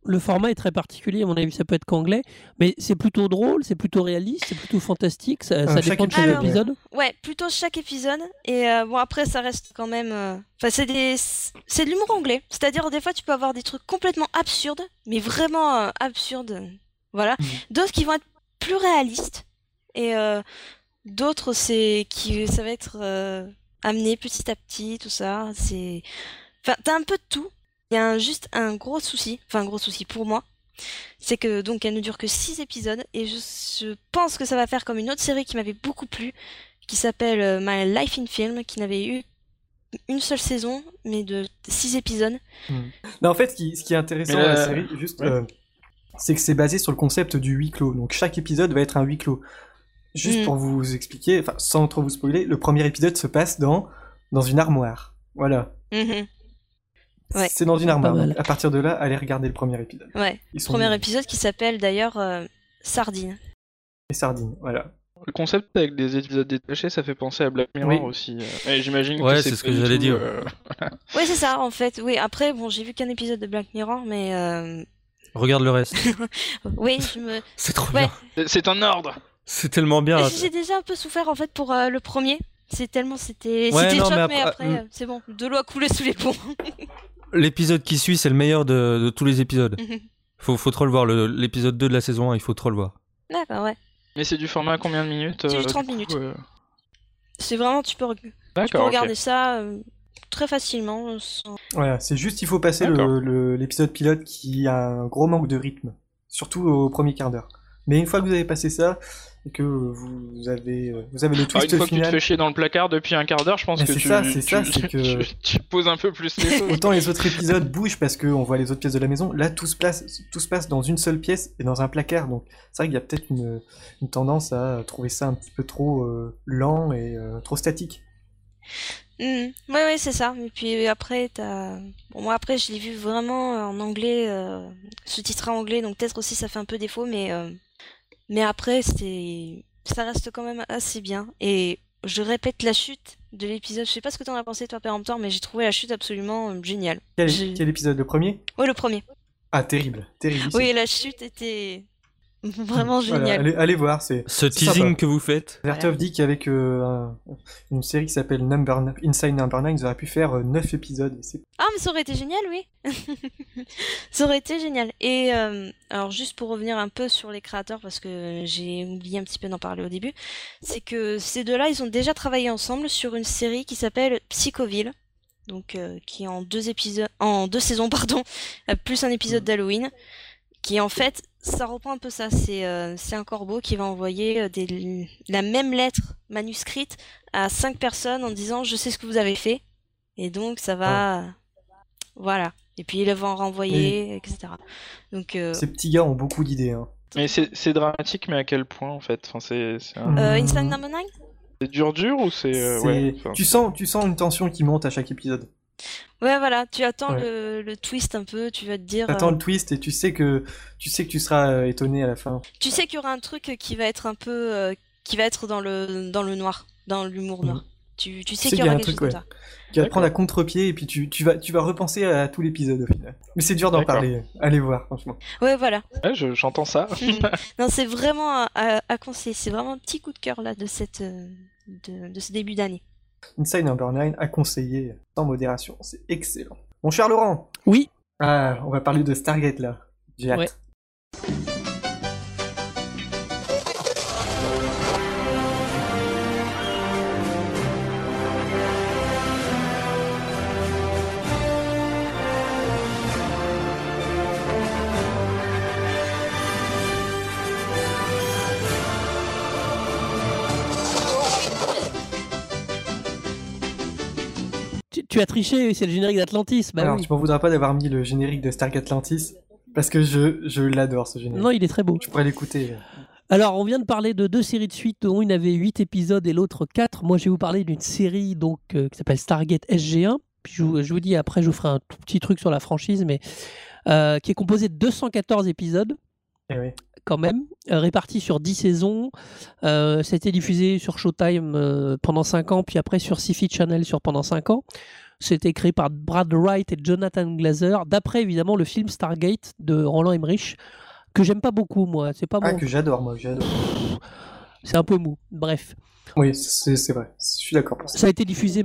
le format est très particulier, à mon avis, ça peut être qu'anglais, mais c'est plutôt drôle, c'est plutôt réaliste, c'est plutôt fantastique, ça, ça chaque dépend de chaque épisode, épisode. Ouais, plutôt chaque épisode. Et euh, bon, après, ça reste quand même. euh, Enfin, c'est des. C'est de l'humour anglais. C'est-à-dire, des fois, tu peux avoir des trucs complètement absurdes, mais vraiment euh, absurdes. Voilà. Mhm. D'autres qui vont être plus réalistes. Et euh, d'autres, c'est. qui Ça va être euh, amené petit à petit, tout ça. C'est. Enfin, t'as un peu de tout. Il y a un- juste un gros souci. Enfin, un gros souci pour moi. C'est que donc elle ne dure que 6 épisodes et je, je pense que ça va faire comme une autre série qui m'avait beaucoup plu qui s'appelle euh, My Life in Film, qui n'avait eu une seule saison, mais de six épisodes. Non, en fait, ce qui, ce qui est intéressant Mais dans la série, juste, Ouais. euh, c'est que c'est basé sur le concept du huis clos. Donc chaque épisode va être un huis clos. Juste Mm. pour vous expliquer, enfin sans trop vous spoiler, le premier épisode se passe dans dans une armoire. Voilà. Mhm. Ouais. C'est dans une armoire. Donc, à partir de là, allez regarder le premier épisode. Ouais. Ils sont Premier épisode qui s'appelle d'ailleurs euh, Sardine. les sardines. Voilà. Le concept avec des épisodes détachés, ça fait penser à Black Mirror Oui. aussi. euh. Et j'imagine Ouais, que c'est c'est ce que j'allais dire. euh, Oui, c'est ça, en fait. Oui, après, bon, j'ai vu qu'un épisode de Black Mirror, mais euh, Regarde le reste. oui, je me. C'est trop Ouais. bien. c'est- un ordre. C'est tellement bien. J'ai déjà un peu souffert en fait pour euh, le premier. C'est tellement c'était Ouais, c'était non, choc, mais mais après- après, mm. euh, c'est bon, de l'eau a coulé sous les ponts. L'épisode qui suit, c'est le meilleur de, de tous les épisodes. Mhm. Faut, faut trop le voir. L'épisode 2 de la saison 1, il faut trop le voir. D'accord, ouais. Mais c'est du format à combien de minutes C'est du euh, 30 coup, minutes. euh C'est vraiment tu peux, tu peux regarder ça euh, très facilement. euh, sans- Voilà, c'est juste il faut passer D'accord. le- le- l'épisode pilote qui a un gros manque de rythme, surtout au premier quart d'heure. Mais une fois que vous avez passé ça et que vous avez vous avez le Ah, twist une fois que tu te final, fais chier dans le placard depuis un quart d'heure, je pense Mais que c'est tu, ça, c'est tu- ça, c'est que- tu, tu poses un peu plus les choses. autant les autres épisodes bougent parce qu'on voit les autres pièces de la maison, là tout se place tout se passe dans une seule pièce et dans un placard. Donc c'est vrai qu'il y a peut-être une, une tendance à trouver ça un petit peu trop euh, lent et euh, trop statique. Mhm. Ouais, ouais, c'est ça. Et puis après, t'as. Bon, moi, après, je l'ai vu vraiment en anglais, euh, sous-titré en anglais, donc peut-être aussi ça fait un peu défaut, mais, euh, mais après, c'est. Ça reste quand même assez bien. Et je répète la chute de l'épisode. Je sais pas ce que t'en as pensé, toi, Péremptoire, mais j'ai trouvé la chute absolument euh, géniale. Quel épisode le premier? Oui, le premier. Ah terrible, terrible. Oui, la chute était vraiment Voilà, géniale. allez, allez voir, c'est Ce teasing sympa. que vous faites, Vertov dit qu'avec euh, un- une série qui s'appelle Number Inside Number 9, ils auraient pu faire 9 épisodes. Ah, mais ça aurait été génial, oui. ça aurait été génial. Et euh, alors, juste pour revenir un peu sur les créateurs, parce que j'ai oublié un petit peu d'en parler au début, c'est que ces deux-là, ils ont déjà travaillé ensemble sur une série qui s'appelle Psychoville, donc euh, qui est en deux épisodes, en deux saisons, pardon, euh, plus un épisode d'Halloween, qui en fait, ça reprend un peu ça. C'est euh, c'est un corbeau qui va envoyer euh, des, la même lettre manuscrite à cinq personnes en disant je sais ce que vous avez fait, et donc ça va, voilà. Et puis il va en renvoyer, etc. Donc euh, Ces petits gars ont beaucoup d'idées. Hein. Mais c'est dramatique, mais à quel point en fait? Enfin, C'est c'est un- euh. Inside Number 9 c'est dur dur ou c'est. euh, C'est- ouais, enfin, tu, sens, tu sens une tension qui monte à chaque épisode. Ouais, voilà, tu attends Ouais. le, le twist un peu, tu vas te dire. T'attends euh, le twist et tu sais que tu sais que tu seras euh, étonné à la fin. Tu sais qu'il y aura un truc qui va être un peu. euh, qui va être dans le, dans le noir, dans l'humour noir. Tu, tu sais sais qu'il y aura un truc, comme ça. Tu vas te prendre à contre-pied et puis tu, tu, vas, tu vas repenser à tout l'épisode au final. Mais c'est dur d'en parler. Allez voir, franchement. Ouais, voilà. ouais, je- j'entends ça. non, c'est vraiment à, à- à conseiller. C'est vraiment un petit coup de cœur là de, cette, euh, de, de ce début d'année. Inside Number 9 à conseiller sans modération. C'est excellent. Mon cher Laurent. Oui. Ah, on va parler de Stargate là. J'ai hâte. Ouais. Tu, as triché, c'est le générique d'Atlantis. Bah Alors, oui. tu m'en voudras pas d'avoir mis le générique de Stargate Atlantis parce que je, je l'adore ce générique. Non, il est très beau. Je pourrais l'écouter. Alors, on vient de parler de deux séries de suite, dont une avait 8 épisodes et l'autre 4. Moi, je vais vous parler d'une série donc, euh, qui s'appelle Stargate SG1. Puis je, vous- je vous dis, après, je vous ferai un tout petit truc sur la franchise, mais euh, qui est composée de 214 épisodes, Eh oui. quand même, euh, répartis sur 10 saisons. Ça a été diffusé sur Showtime pendant 5 ans, puis après sur Sci-Fi Channel sur pendant 5 ans. C'était créé par Brad Wright et Jonathan Glazer, d'après évidemment le film Stargate de Roland Emmerich, que j'aime pas beaucoup, moi. C'est pas Ah, que j'adore, moi, j'adore. c'est un peu mou. Bref, Oui, c'est vrai. Je suis d'accord ça. ça a été diffusé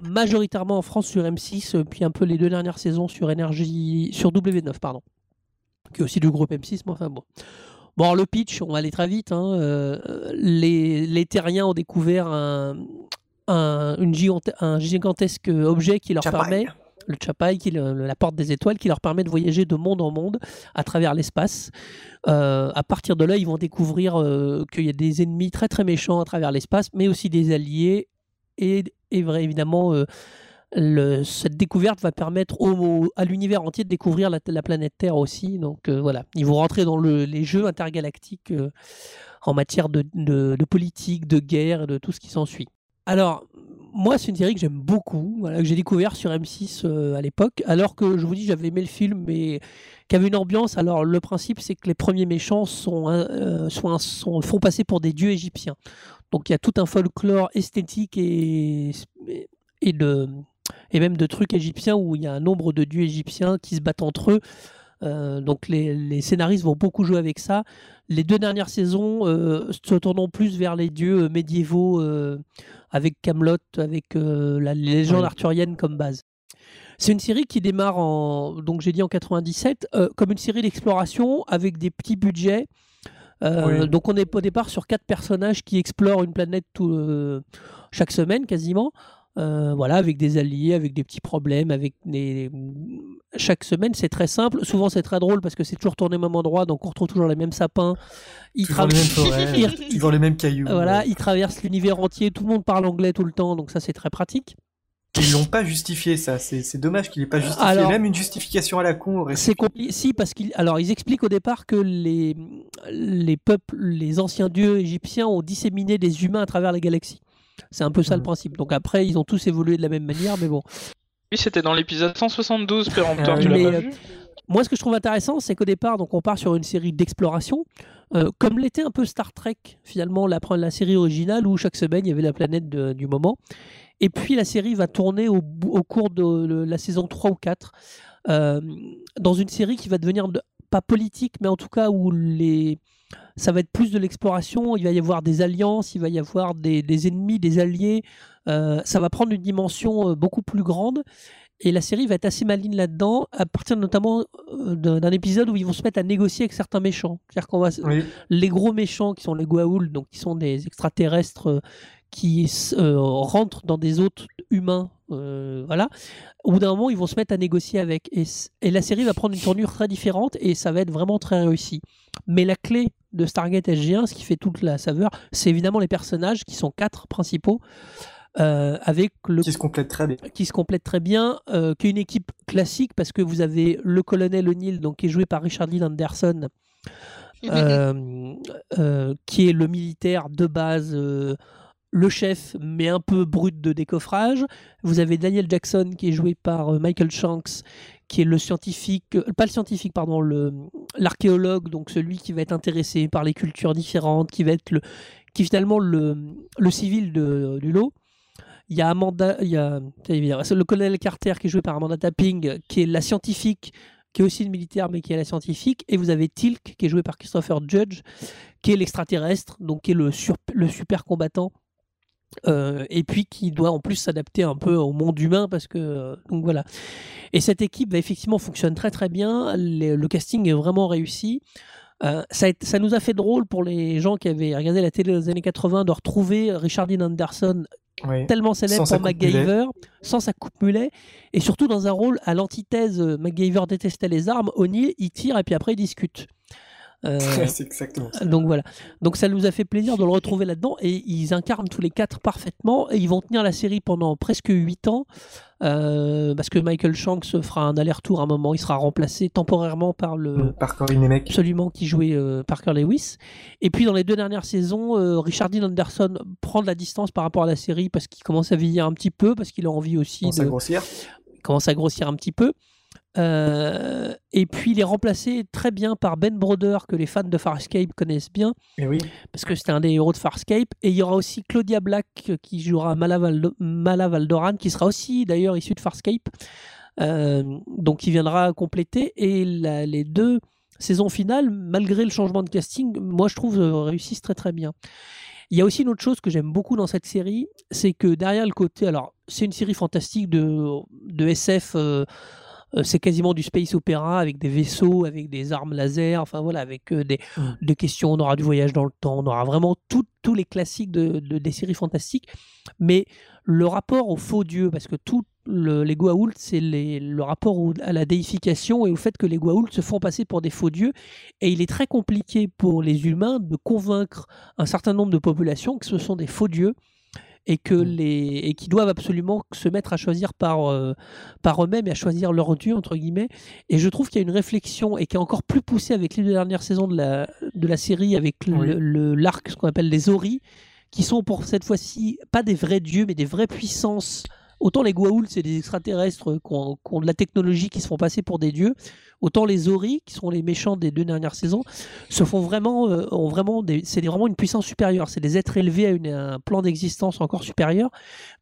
majoritairement en France sur M6, euh, puis un peu les deux dernières saisons sur Énergie, sur W9, pardon, qui est aussi du groupe M6. Mais enfin bon. Bon, alors, le pitch, on va aller très vite. hein, euh, les, les Terriens ont découvert un, un, une gigante- un gigantesque objet qui leur Chapai. permet, le Chapai, qui le- la porte des étoiles, qui leur permet de voyager de monde en monde à travers l'espace. Euh, à partir de là, ils vont découvrir euh, qu'il y a des ennemis très très méchants à travers l'espace, mais aussi des alliés et, et évidemment euh, le- cette découverte va permettre au- à l'univers entier de découvrir la, la planète Terre aussi. Donc euh, voilà, ils vont rentrer dans le- les jeux intergalactiques en matière de, de- de politique, de guerre de tout ce qui s'ensuit. Alors, moi, c'est une série que j'aime beaucoup, que j'ai découvert sur M6 euh, à l'époque, alors que je vous dis, j'avais aimé le film, mais qui avait une ambiance. Alors, le principe, c'est que les premiers méchants euh, font passer pour des dieux égyptiens. Donc, il y a tout un folklore esthétique et, de, et même de trucs égyptiens où il y a un nombre de dieux égyptiens qui se battent entre eux. Euh, donc les, les scénaristes vont beaucoup jouer avec ça. Les deux dernières saisons euh, se tournent plus vers les dieux euh, médiévaux euh, avec Camelot, avec la légende arthurienne comme base. C'est une série qui démarre en, donc j'ai dit en 97, euh, comme une série d'exploration avec des petits budgets. Euh, Oui. Donc on est au départ sur quatre personnages qui explorent une planète tout, euh, chaque semaine quasiment. Euh, voilà, avec des alliés, avec des petits problèmes, avec des... chaque semaine c'est très simple. Souvent c'est très drôle parce que c'est toujours tourné au même endroit, donc on retrouve toujours les mêmes sapins. Ils Toujours les mêmes forêts, Ils- les mêmes cailloux. voilà, ouais. ils traversent l'univers entier, tout le monde parle anglais tout le temps, donc ça c'est très pratique. Ils l'ont pas justifié, ça. C'est dommage qu'il ait pas justifié. Alors- Même une justification à la con C'est compliqué. Si, parce qu'ils alors ils expliquent au départ que les les peuples, les anciens dieux égyptiens ont disséminé des humains à travers les galaxies. C'est un peu ça le Mhm. principe. Donc après, ils ont tous évolué de la même manière, mais bon. Oui, c'était dans l'épisode 172, Péremptoire, Ah tu l'as pas euh, vu Moi, ce que je trouve intéressant, c'est qu'au départ, donc on part sur une série d'exploration, euh, comme l'était un peu Star Trek, finalement, la, la série originale où chaque semaine il y avait la planète de- du moment. Et puis la série va tourner au, cours de, le- la saison 3 ou 4, euh, dans une série qui va devenir de- pas politique, mais en tout cas où les, ça va être plus de l'exploration. Il va y avoir des alliances, il va y avoir des, des ennemis, des alliés. Euh, ça va prendre une dimension euh, beaucoup plus grande. Et la série va être assez maligne là-dedans, à partir notamment euh, d'un épisode où ils vont se mettre à négocier avec certains méchants. C'est-à-dire qu'on va, Oui. les gros méchants qui sont les Goa'uld, donc qui sont des extraterrestres qui euh, rentrent dans des hôtes humains, euh, voilà. Au bout d'un moment, ils vont se mettre à négocier avec. Et la série va prendre une tournure très différente et ça va être vraiment très réussi. Mais la clé de Stargate SG1, ce qui fait toute la saveur, c'est évidemment les personnages qui sont quatre principaux. euh, avec le Qui se complète très bien. qui se complète très bien, euh, qui est une équipe classique parce que vous avez le colonel O'Neill, donc qui est joué par Richard Dean Anderson, euh, euh, qui est le militaire de base, euh, le chef, mais un peu brut de décoffrage. Vous avez Daniel Jackson qui est joué par euh, Michael Shanks, qui est le scientifique, euh, pas le scientifique, pardon, l'archéologue, donc celui qui va être intéressé par les cultures différentes, qui va être le, qui finalement le, civil de, du lot. Il y a Amanda, il y a le colonel Carter qui est joué par Amanda Tapping, qui est la scientifique, qui est aussi une militaire, mais qui est la scientifique. Et vous avez Tilk, qui est joué par Christopher Judge, qui est l'extraterrestre, donc qui est le super combattant. Euh, et puis qui doit en plus s'adapter un peu au monde humain parce que euh, donc voilà et cette équipe bah, effectivement fonctionne très très bien Les- le casting est vraiment réussi Euh, ça, nous a fait drôle pour les gens qui avaient regardé la télé des années 80 de retrouver Richard Dean Anderson Oui. tellement célèbre Sans pour. MacGyver, sans sa coupe mulet, et surtout dans un rôle à l'antithèse. MacGyver détestait les armes, O'Neill, il tire et puis après il discute. Euh, c'est exactement ça. donc voilà. Donc ça nous a fait plaisir de le retrouver là-dedans, et ils incarnent tous les quatre parfaitement, et ils vont tenir la série pendant presque 8 ans, euh, parce que Michael Shanks fera un aller-retour à un moment, il sera remplacé temporairement par le, Par Corinne et mec. absolument qui jouait euh, Parker Lewis. Et puis dans les deux dernières saisons, Richard Dean Anderson prend de la distance par rapport à la série parce qu'il commence à vieillir un petit peu, parce qu'il a envie aussi de s'agrossir. il commence à grossir un petit peu. Euh, et puis il est remplacé très bien par Ben Broder que les fans de Farscape connaissent bien Et oui. parce que c'était un des héros de Farscape. Et il y aura aussi Claudia Black qui jouera Mala, Valdo- Mala Valdoran, qui sera aussi d'ailleurs issue de Farscape. Euh, donc il viendra compléter. Et la- les deux saisons finales, malgré le changement de casting, moi je trouve euh, réussissent très très bien. Il y a aussi une autre chose que j'aime beaucoup dans cette série, c'est que derrière le côté, alors c'est une série fantastique de, de SF, euh, c'est quasiment du space opéra avec des vaisseaux, avec des armes laser, enfin voilà, avec euh, des, des questions, on aura du voyage dans le temps, on aura vraiment tous les classiques de, de- des séries fantastiques, mais le rapport au faux dieu, parce que tout le, les Goa'uld, c'est le rapport au- à la déification et au fait que les Goa'uld se font passer pour des faux dieux, et il est très compliqué pour les humains de convaincre un certain nombre de populations que ce sont des faux dieux. Et que les et qui doivent absolument se mettre à choisir par euh, par eux-mêmes et à choisir leur dieu entre guillemets. Et je trouve qu'il y a une réflexion et qui est encore plus poussée avec les deux dernières saisons de la de la série avec le- Oui. le l'arc ce qu'on appelle les Ori, qui sont pour cette fois-ci pas des vrais dieux mais des vraies puissances. Autant les Goa'uld, c'est des extraterrestres qui ont, qui ont de la technologie qui se font passer pour des dieux. Autant les Ori, qui sont les méchants des deux dernières saisons, se font vraiment, euh, ont vraiment c'est vraiment une puissance supérieure. C'est des êtres élevés à, une- à un plan d'existence encore supérieur.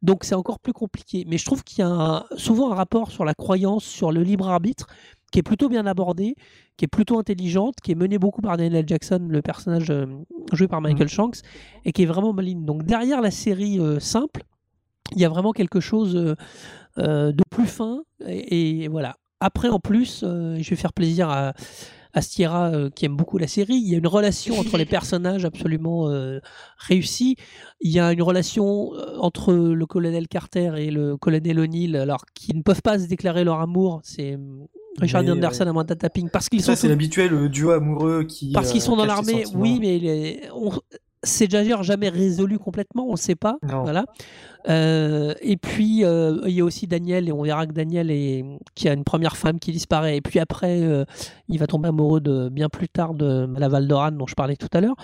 Donc c'est encore plus compliqué. Mais je trouve qu'il y a un- souvent un rapport sur la croyance, sur le libre arbitre, qui est plutôt bien abordé, qui est plutôt intelligente, qui est menée beaucoup par Daniel Jackson, le personnage euh, joué par Michael Shanks, et qui est vraiment maligne. Donc derrière la série euh, simple, il y a vraiment quelque chose euh, euh, de plus fin. Et, et voilà. Après, en plus, euh, je vais faire plaisir à, à Stiera euh, qui aime beaucoup la série. Il y a une relation entre les personnages absolument euh, réussie. Il y a une relation entre le colonel Carter et le colonel O'Neill, alors qui ne peuvent pas se déclarer leur amour. C'est euh, Richard Mais, Anderson ouais. à Amanda Tapping parce qu'ils Ça, sont c'est l'habituel duo amoureux qui. parce qu'ils sont dans l'armée, oui, mais les- on- c'est d'ailleurs jamais résolu complètement, on ne sait pas. Non. Voilà. Euh, et puis, euh, il y a aussi Daniel, et on verra que Daniel est, qui a une première femme qui disparaît. Et puis après, euh, il va tomber amoureux de, bien plus tard de la Valdoran, dont je parlais tout à l'heure.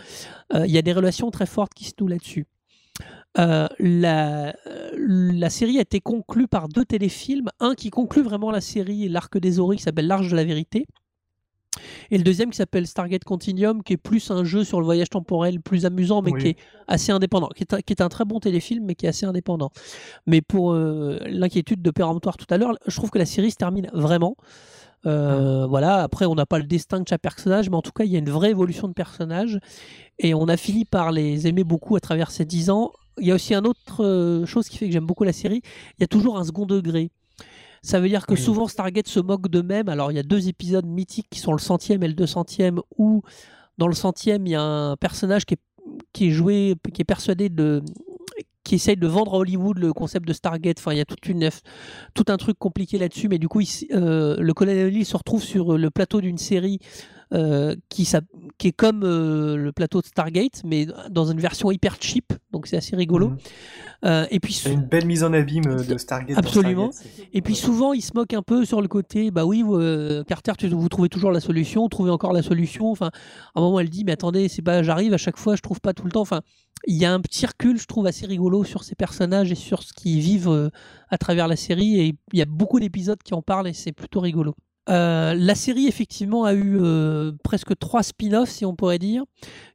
Il y a des relations très fortes qui se nouent là-dessus. La, la série a été conclue par deux téléfilms. Un qui conclut vraiment la série, l'arc des Ori, qui s'appelle L'Arche de la Vérité. Et le deuxième qui s'appelle Stargate Continuum, qui est plus un jeu sur le voyage temporel, plus amusant, mais Oui. qui est assez indépendant, qui est, un, qui est un très bon téléfilm, mais qui est assez indépendant. Mais pour euh, l'inquiétude de péremptoire tout à l'heure, je trouve que la série se termine vraiment. Euh, Voilà, après on n'a pas le destin de chaque personnage, mais en tout cas il y a une vraie évolution de personnage et on a fini par les aimer beaucoup à travers ces dix ans. Il y a aussi une autre euh, chose qui fait que j'aime beaucoup la série, il y a toujours un second degré. Ça veut dire que souvent Stargate se moque d'eux-mêmes. Alors il y a deux épisodes mythiques qui sont le centième et le deux centième où dans le centième il y a un personnage qui est, qui est joué, qui est persuadé de qui essaye de vendre à Hollywood le concept de Stargate. Enfin, il y a toute une, tout un truc compliqué là-dessus, mais du coup, il euh, le colonel O'Neill se retrouve sur le plateau d'une série euh, qui, est comme euh, le plateau de Stargate, mais dans une version hyper cheap, donc c'est assez rigolo. Mhm. Euh, et puis une belle mise en abîme euh, de Stargate. Absolument. Stargate, et puis souvent, il se moque un peu sur le côté, bah oui, vous, euh, Carter, tu, vous trouvez toujours la solution, trouvez encore la solution. Enfin, à un moment, elle dit, mais attendez, c'est pas, j'arrive à chaque fois, je trouve pas tout le temps. Enfin, il y a un petit recul, je trouve, assez rigolo sur ces personnages et sur ce qu'ils vivent euh, à travers la série. Et il y a beaucoup d'épisodes qui en parlent et c'est plutôt rigolo. Euh, la série, effectivement, a eu euh, presque trois spin-offs, si on pourrait dire.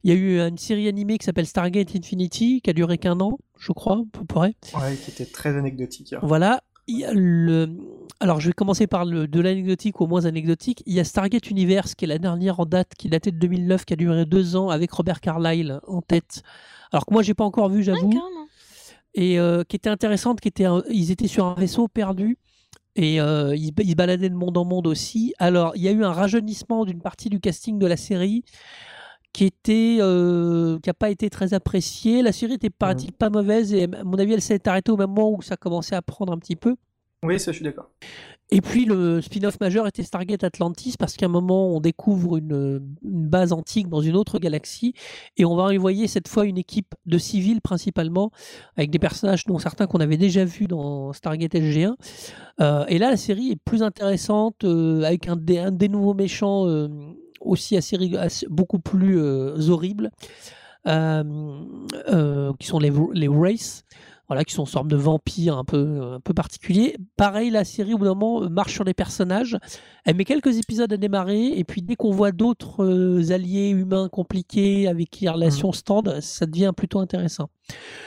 Il y a eu une série animée qui s'appelle Stargate Infinity, qui a duré qu'un an, je crois, peu près. Ouais, qui était très anecdotique. hein. Voilà. Il y a le... Alors, je vais commencer par le, de l'anecdotique au moins anecdotique. Il y a Stargate Universe, qui est la dernière en date, qui datait de 2009, qui a duré deux ans, avec Robert Carlyle en tête. Alors que moi, j'ai pas encore vu, j'avoue. et euh, qui était intéressante, qui était, un- ils étaient sur un vaisseau perdu. Et euh, ils, baladaient de monde en monde aussi. Alors, il y a eu un rajeunissement d'une partie du casting de la série qui était euh, qui a pas été très apprécié. La série était paraît-il pas mauvaise et à mon avis elle s'est arrêtée au même moment où ça commençait à prendre un petit peu. Oui, ça, je suis d'accord. Et puis le spin-off majeur était Stargate Atlantis parce qu'à un moment on découvre une, base antique dans une autre galaxie et on va envoyer cette fois une équipe de civils principalement avec des personnages dont certains qu'on avait déjà vus dans Stargate SG1. Euh, et là la série est plus intéressante euh, avec un des, nouveaux méchants euh, aussi assez, assez- beaucoup plus euh, qui sont les, les voilà, qui sont une sorte de vampires un peu, un peu particuliers. Pareil, la série, au bout d'un moment, euh, marche sur les personnages. Elle met quelques épisodes à démarrer, et puis dès qu'on voit d'autres euh, alliés humains compliqués avec qui les relations se tendent, ça devient plutôt intéressant.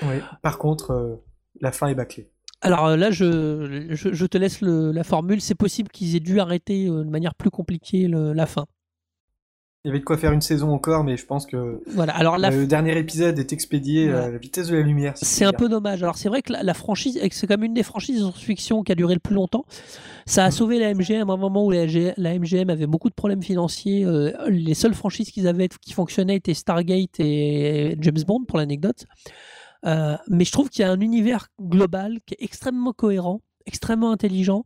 Oui. Par contre, euh, la fin est bâclée. Alors euh, là, je, je, je te laisse le- la formule. C'est possible qu'ils aient dû arrêter euh, de manière plus compliquée le- la fin. Il y avait de quoi faire une saison encore, mais je pense que Voilà. Alors la le dernier épisode est expédié Voilà. à la vitesse de la lumière. si C'est un peu dommage. Alors c'est vrai que la, la franchise, c'est comme une des franchises de science-fiction qui a duré le plus longtemps. Ça a Mm. sauvé la MGM à un moment où la, MGM avait beaucoup de problèmes financiers. Euh, les seules franchises qu'ils avaient qui fonctionnaient étaient Stargate et James Bond pour l'anecdote. Euh, mais je trouve qu'il y a un univers global qui est extrêmement cohérent, extrêmement intelligent.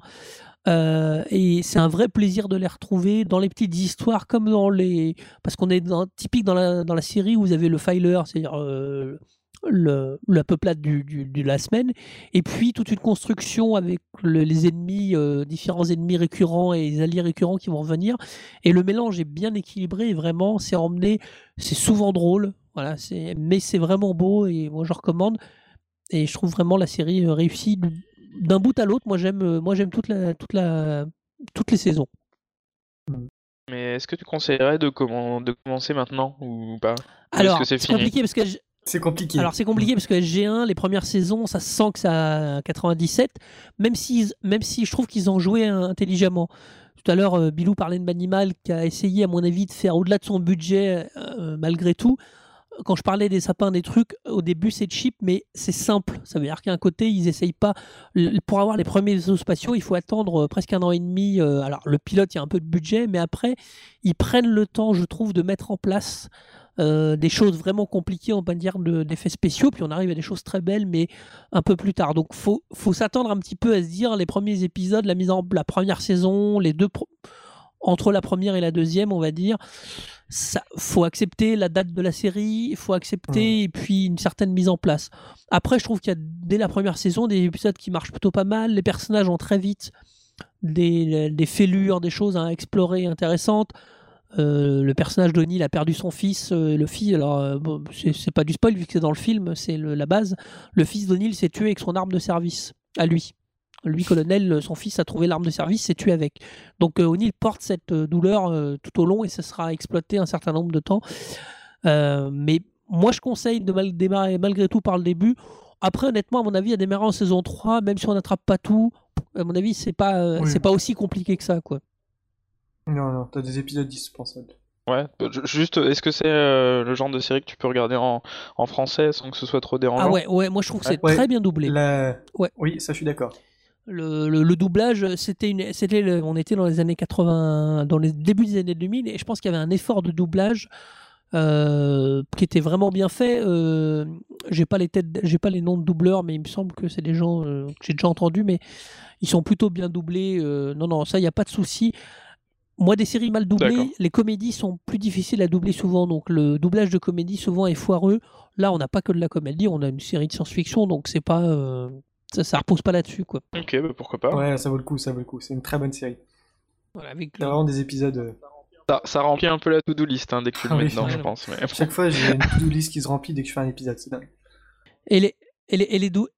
Euh, et c'est un vrai plaisir de les retrouver dans les petites histoires comme dans les parce qu'on est typique dans la, série où vous avez le filer c'est-à-dire euh, la peuplade de la semaine, et puis toute une construction avec le- les ennemis, euh, différents ennemis récurrents et les alliés récurrents qui vont revenir. Et le mélange est bien équilibré, vraiment, c'est emmené, c'est souvent drôle, voilà, mais c'est vraiment beau, et moi je recommande. Et je trouve vraiment la série réussie d'un bout à l'autre. Moi j'aime, euh, moi j'aime toute la, toute la, toutes les saisons. Mais est-ce que tu conseillerais de, commen- de commencer maintenant ou pas? Alors, c'est compliqué parce que C'est compliqué. Alors c'est compliqué parce que SG1, les premières saisons, ça se sent que ça a 97, même si, même si je trouve qu'ils ont joué intelligemment. Tout à l'heure, euh, Bilou parlait de Manimal qui a essayé, à mon avis, de faire au-delà de son budget euh, malgré tout. Quand je parlais des sapins, des trucs, au début c'est cheap, mais c'est simple. Ça veut dire qu'à un côté, ils essayent pas. Pour avoir les premiers vaisseaux spatiaux, il faut attendre euh, presque un an et demi. euh, Alors le pilote, il y a un peu de budget, mais après, ils prennent le temps, je trouve, de mettre en place euh, des choses vraiment compliquées en de- d'effets spéciaux, puis on arrive à des choses très belles, mais un peu plus tard. Donc faut, faut s'attendre un petit peu à se dire les premiers épisodes, la mise en la première saison, les deux entre la première et la deuxième, on va dire, ça faut accepter la date de la série, il faut accepter et puis une certaine mise en place. Après, je trouve qu'il y a dès la première saison des épisodes qui marchent plutôt pas mal, les personnages ont très vite des, des fêlures, des choses à explorer intéressantes. Euh, le personnage d'O'Neill a perdu son fils. euh, le fils, alors euh, bon, c'est pas du spoil vu que c'est dans le film, c'est la base. Le fils d'O'Neill s'est tué avec son arme de service à lui. Lui, colonel, euh, son fils a trouvé l'arme de service, s'est tué avec. Donc euh, O'Neill porte cette euh, douleur euh, tout au long et ça sera exploité un certain nombre de temps. Euh, mais moi, je conseille de mal- démarrer malgré tout par le début. Après, honnêtement, à mon avis, à démarrer en saison 3, même si on n'attrape pas tout, à mon avis, c'est pas, euh, Oui. c'est pas aussi compliqué que ça, quoi. Non, non, t'as des épisodes dispensables. Ouais, ju- juste, est-ce que c'est euh, le genre de série que tu peux regarder en, en français sans que ce soit trop dérangeant? Ah ouais, ouais, moi je trouve que c'est Ouais. très bien doublé. La- Ouais. Oui, ça je suis d'accord. Le, le- le doublage, c'était on était dans les années 80, dans les débuts des années 2000, et je pense qu'il y avait un effort de doublage euh, qui était vraiment bien fait. Euh, j'ai pas les têtes, j'ai pas les noms de doubleurs, mais il me semble que c'est des gens euh, que j'ai déjà entendus, mais ils sont plutôt bien doublés. euh, non, non, ça, il n'y a pas de souci. Moi, des séries mal doublées, les comédies sont plus difficiles à doubler souvent. Donc, le doublage de comédie souvent est foireux. Là, on n'a pas que de la comédie, on a une série de science-fiction, donc c'est pas, ça, ça repose pas là-dessus, quoi. Ok, bah pourquoi pas. Ouais, ça vaut le coup, ça vaut le coup. C'est une très bonne série. Voilà, avec le- vraiment des épisodes. euh, Ça, ça remplit un peu la to-do list hein, dès que tu le Ah mets oui, dedans, je pense. Mais... Chaque fois, j'ai une to-do list qui se remplit dès que je fais un épisode. C'est dingue. Et les, et les, et les dou-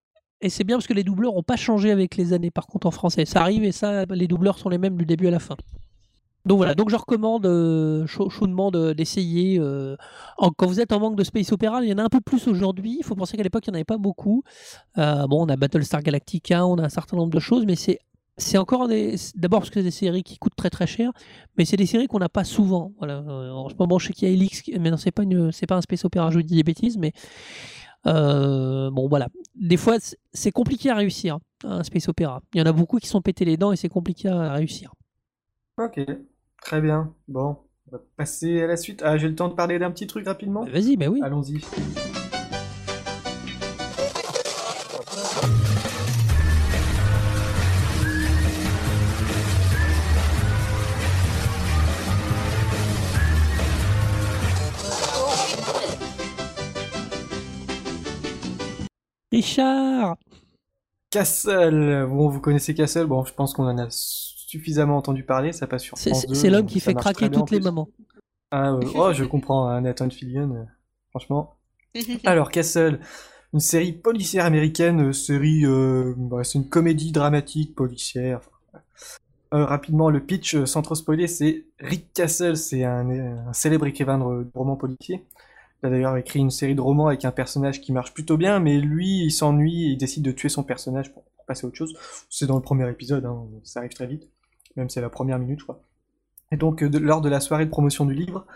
et c'est bien parce que les doubleurs ont pas changé avec les années, par contre, en français. Ça arrive et ça, les doubleurs sont les mêmes du début à la fin. Donc voilà, donc je recommande euh, chau- chaudement de- d'essayer. euh, quand vous êtes en manque de space opéra, il y en a un peu plus aujourd'hui. Il faut penser qu'à l'époque, il n'y en avait pas beaucoup. Euh, bon, on a Battlestar Galactica, on a un certain nombre de choses, mais c'est encore des. D'abord parce que c'est des séries qui coûtent très très cher, mais c'est des séries qu'on n'a pas souvent. Voilà. En ce moment, je sais qu'il y a Elix, mais non, c'est pas pas un space opéra. Je vous dis des bêtises, mais bon voilà. Des fois, c'est- compliqué à réussir hein, un space opéra. Il y en a beaucoup qui sont pétés les dents et c'est compliqué à réussir. Ok, très bien. Bon, on va passer à la suite. Ah, j'ai le temps de parler d'un petit truc rapidement? Bah, Vas-y, bah oui. Allons-y. Richard Castle. Bon, vous connaissez Castle? Bon, je pense qu'on en a suffisamment entendu parler. Ça passe sur C'est France c'est- 2, c'est l'homme qui fait craquer toutes les mamans. Ah, oh, je comprends, hein, Nathan Fillion. euh, franchement. Alors, Castle, une série policière américaine, euh, série, euh, bah, c'est une comédie dramatique policière. Euh, rapidement, le pitch, sans trop spoiler, c'est Rick Castle, c'est un, un célèbre écrivain de, de romans policiers. Il a d'ailleurs écrit une série de romans avec un personnage qui marche plutôt bien, mais lui, il s'ennuie et il décide de tuer son personnage pour, pour passer à autre chose. C'est dans le premier épisode, hein, ça arrive très vite, même c'est la première minute, je crois. Et donc, euh, lors de la soirée de promotion du livre,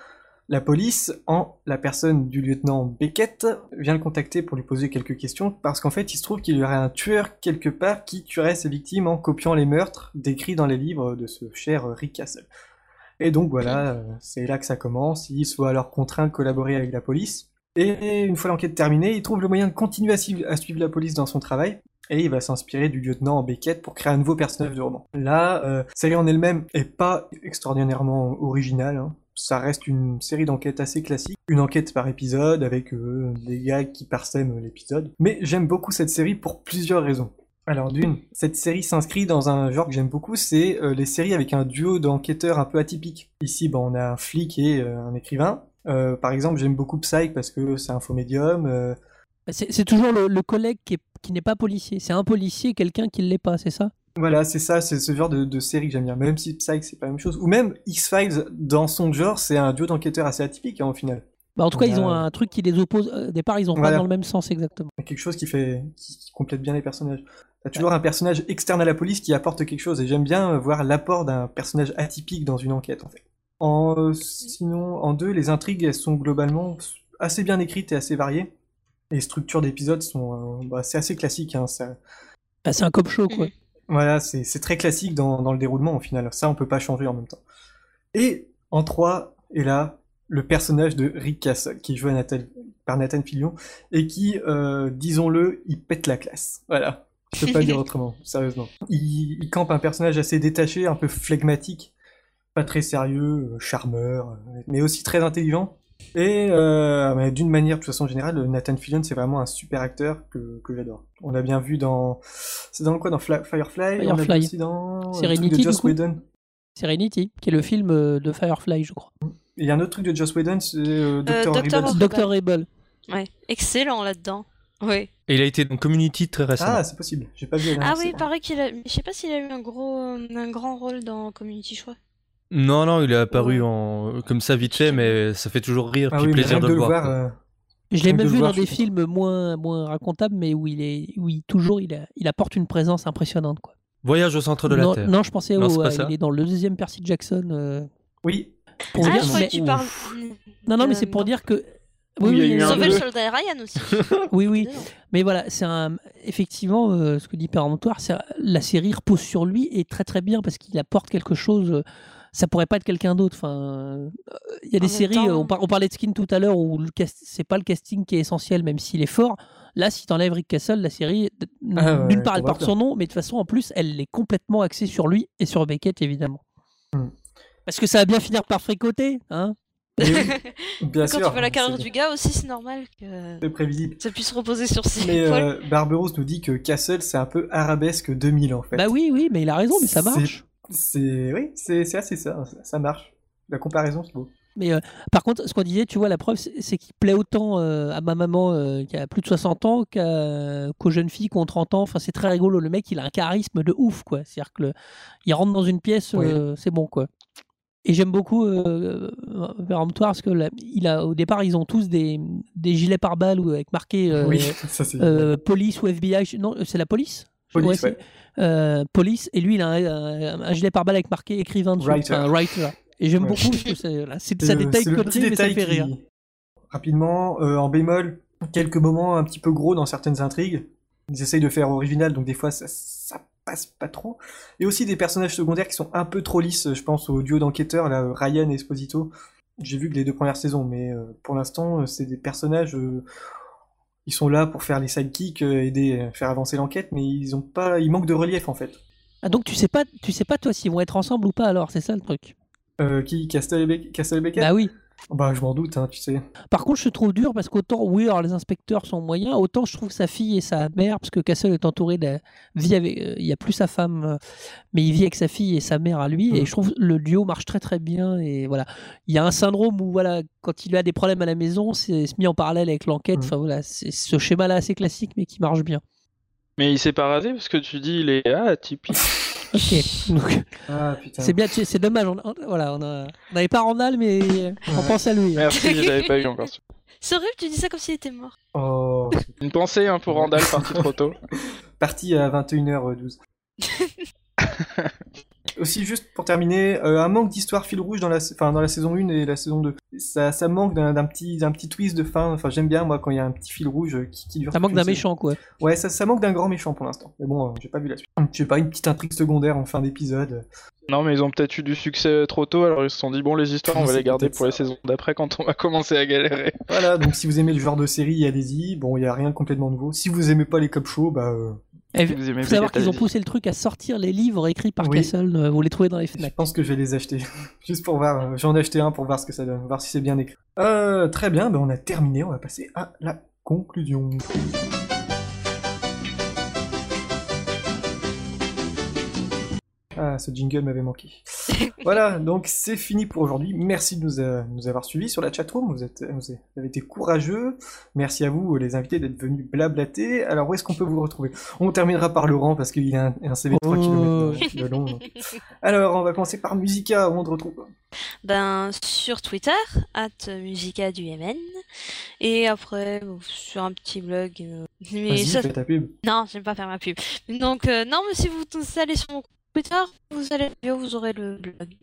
la police, en la personne du lieutenant Beckett, vient le contacter pour lui poser quelques questions, parce qu'en fait, il se trouve qu'il y aurait un tueur quelque part qui tuerait ses victimes en copiant les meurtres décrits dans les livres de ce cher euh, Rick Castle. Et donc voilà, euh, c'est là que ça commence, il se voit alors contraint de collaborer avec la police, et une fois l'enquête terminée, il trouve le moyen de continuer à suivre la police dans son travail, et il va s'inspirer du lieutenant Beckett pour créer un nouveau personnage de roman. Là, euh, série en elle-même est pas extraordinairement originale, hein. ça reste une série d'enquêtes assez classique, une enquête par épisode avec euh, des gars qui parsèment l'épisode. Mais j'aime beaucoup cette série pour plusieurs raisons. Alors d'une, cette série s'inscrit dans un genre que j'aime beaucoup, c'est euh, les séries avec un duo d'enquêteurs un peu atypique. Ici, bon, on a un flic et un écrivain. Par exemple, j'aime beaucoup Psych parce que c'est un faux médium. Euh, C'est toujours le, le collègue qui, est- qui n'est pas policier. C'est un policier quelqu'un qui ne l'est pas, c'est ça? Voilà, c'est ça, c'est ce genre de, de série que j'aime bien. Même si Psych, c'est pas la même chose. Ou même X-Files, dans son genre, c'est un duo d'enquêteurs assez atypique, hein, au final. bah, En tout cas, ils ont un truc qui les oppose. euh, Au départ, ils ont pas dans le même sens exactement. quelque chose qui fait qui, qui complète bien les personnages. T'as toujours un personnage externe à la police qui apporte quelque chose et j'aime bien euh, voir l'apport d'un personnage atypique dans une enquête en fait. En euh, sinon en deux, les intrigues elles sont globalement assez bien écrites et assez variées. Les structures d'épisodes sont euh, bah, c'est assez classique hein, ça- Bah, c'est un cop show, quoi. Voilà, c'est très classique dans, dans le déroulement au final. Ça, on peut pas changer en même temps. Et en 3, et là, le personnage de Rick Castle, qui est joué Nathan- par Nathan Fillion, et qui, euh, disons-le, il pète la classe. Voilà. Je peux pas le dire autrement, sérieusement. Il, il campe un personnage assez détaché, un peu flegmatique, pas très sérieux, euh, charmeur, mais aussi très intelligent. Et euh, d'une manière, de toute façon générale, Nathan Fillion, c'est vraiment un super acteur que, que j'adore. On l'a bien vu dans... C'est dans quoi Dans Fla- Firefly, On l'a vu Firefly. aussi dans... Serenity, de Joss du coup Whedon. Serenity, qui est le film euh, de Firefly, je crois. Il y a un autre truc de Joss Whedon, c'est euh, Dr. Dr. Horrible. Horrible. Dr. Able. Ouais, excellent là-dedans. Oui. Et il a été dans Community très récemment. Ah, c'est possible. J'ai pas vu Ah oui, il série. paraît qu'il a. mais Je sais pas s'il a eu un gros, euh, un grand rôle dans Community, je crois. Non, non, il est apparu Ouais. en comme ça vite fait, mais ça fait toujours rire, Ah puis oui, plaisir de le voir. euh, Je l'ai même vu dans des films moins, moins racontables, mais où il est, où il, toujours il, a- il apporte une présence impressionnante. Quoi. Voyage au centre de la non, Terre. non, je pensais Non, au, pas euh, il est dans le deuxième Percy Jackson. euh, Oui. pour ah, dire, je crois mais- que tu parles. Non, non, mais c'est pour dire que. Oui, il y a eu un Sauver le soldat Ryan aussi. oui, oui. Mais voilà, c'est un. Effectivement, euh, ce que dit Péremptoire, c'est la série repose sur lui et très très bien parce qu'il apporte quelque chose. Euh, ça pourrait pas être quelqu'un d'autre. Enfin, euh, il y a des séries. temps- euh, on, par- on parlait de Skin tout à l'heure où c'est pas le casting qui est essentiel, même s'il est fort. Là, si t'enlèves Rick Castle, la série, d- Ah ouais, d'une part, elle porte son nom, mais de toute façon, en plus, elle est complètement axée sur lui et sur Beckett, évidemment. Hmm. Parce que ça va bien finir par fricoter, hein oui, bien Quand sûr. tu vois la carrière du gars aussi, c'est normal que prévisible. ça puisse reposer sur ses Mais épaules. euh, Barberousse nous dit que Castle, c'est un peu arabesque 2000 en fait. Bah oui, oui, mais il a raison, mais ça C'est- marche. C'est oui, c'est assez ça, ça, marche. La comparaison, c'est beau. Mais euh, par contre, ce qu'on disait, tu vois, la preuve, c'est qu'il plaît autant euh, à ma maman euh, qui a plus de 60 ans qu'aux jeunes filles qui ont 30 ans. Enfin, c'est très rigolo. Le mec, il a un charisme de ouf, quoi. C'est-à-dire que le- il rentre dans une pièce, Oui. c'est bon, quoi. Et j'aime beaucoup euh, Péremptoire parce que là, il a, au départ, ils ont tous des, des gilets pare-balles avec marqué euh, oui, ça c'est. euh, police ou FBI. Non, c'est la police Police, c'est- ouais. euh, police. Et lui, il a un, un- un gilet pare-balles avec marqué écrivain dessus. Writer. Enfin, writer. Et j'aime Ouais. beaucoup parce que C'est ça le- détaille le petit mais ça fait rire. qui- Rapidement, euh, en bémol, quelques moments un petit peu gros dans certaines intrigues. Ils essayent de faire original, donc des fois ça, ça passe pas trop. Et aussi des personnages secondaires qui sont un peu trop lisses. Je pense au duo d'enquêteurs, là, Ryan et Esposito. J'ai vu que les deux premières saisons, mais euh, pour l'instant, c'est des personnages. Ils sont là pour faire les sidekicks, euh, aider, euh, faire avancer l'enquête, mais ils ont pas, ils manquent de relief en fait. Ah, donc tu sais pas, tu sais pas toi s'ils vont être ensemble ou pas alors, c'est ça le truc? Euh, qui? Castle et, Beck- Castle et Beckett? Bah oui. Bah je m'en doute, hein, tu sais. Par contre, je trouve dur parce qu'autant, oui, alors les inspecteurs sont moyens, autant je trouve que sa fille et sa mère, parce que Castle est entouré de la vie avec, euh, il y a plus sa femme, euh, mais il vit avec sa fille et sa mère à lui, et Mhm. je trouve le duo marche très très bien, et voilà. Il y a un syndrome où, voilà, quand il a des problèmes à la maison, c'est mis en parallèle avec l'enquête, Mhm. enfin voilà, c'est ce schéma-là assez classique, mais qui marche bien. Mais il s'est pas rasé parce que tu dis il est ah typique. Ok, donc Ah putain. c'est bien, c'est dommage, on, on- voilà, on a- on n'avait pas Randall, mais on Ouais. pense à lui. Merci, je l'avais pas eu encore. C'est horrible, tu dis ça comme s'il était mort. Oh, Une pensée hein, pour Randall parti trop tôt. parti à 21h12. Aussi, juste pour terminer, euh, un manque d'histoire fil rouge dans la, enfin, dans la saison 1 et la saison 2. Ça, ça manque d'un d'un petit, d'un petit twist de fin. Enfin, j'aime bien, moi, quand il y a un petit fil rouge euh, qui, qui dure. Ça manque d'un méchant, quoi. Ouais, ça, ça manque d'un grand méchant pour l'instant. Mais bon, euh, j'ai pas vu la suite. Je sais pas, une petite intrigue secondaire en fin d'épisode. Non, mais ils ont peut-être eu du succès trop tôt, alors ils se sont dit bon, les histoires, on va les garder pour les saisons d'après quand on va commencer à galérer. Voilà, donc si vous aimez le genre de série, allez-y. Bon, il y a rien de complètement nouveau. Si vous aimez pas les cop shows, bah, euh, Il Si vous aimez faut savoir qu'ils ont poussé le truc à sortir les livres écrits par Oui. Castle. euh, Vous les trouvez dans les Je Fnac. pense que je vais les acheter. Juste pour voir. euh, J'en ai acheté un pour voir ce que ça donne, voir si c'est bien écrit. Euh, très bien, ben on a terminé. On va passer à la conclusion. Ah, ce jingle m'avait manqué. voilà, donc c'est fini pour aujourd'hui. Merci de nous, euh, nous avoir suivis sur la chatroom. Vous, êtes, vous avez été courageux. Merci à vous, les invités, d'être venus blablater. Alors, où est-ce qu'on peut vous retrouver? On terminera par Laurent parce qu'il a un, un CV de 3 Oh. km de long. donc. Alors, on va commencer par Musica. Où on te retrouve? Ben, sur Twitter, at musica du Yémen. Et après, bon, sur un petit blog. euh, Mais Vas-y, ça... fais ta pub. Non, j'aime pas faire ma pub. Donc, euh, non, mais si vous tous allez sur mon Twitter, vous allez vous aurez le blog.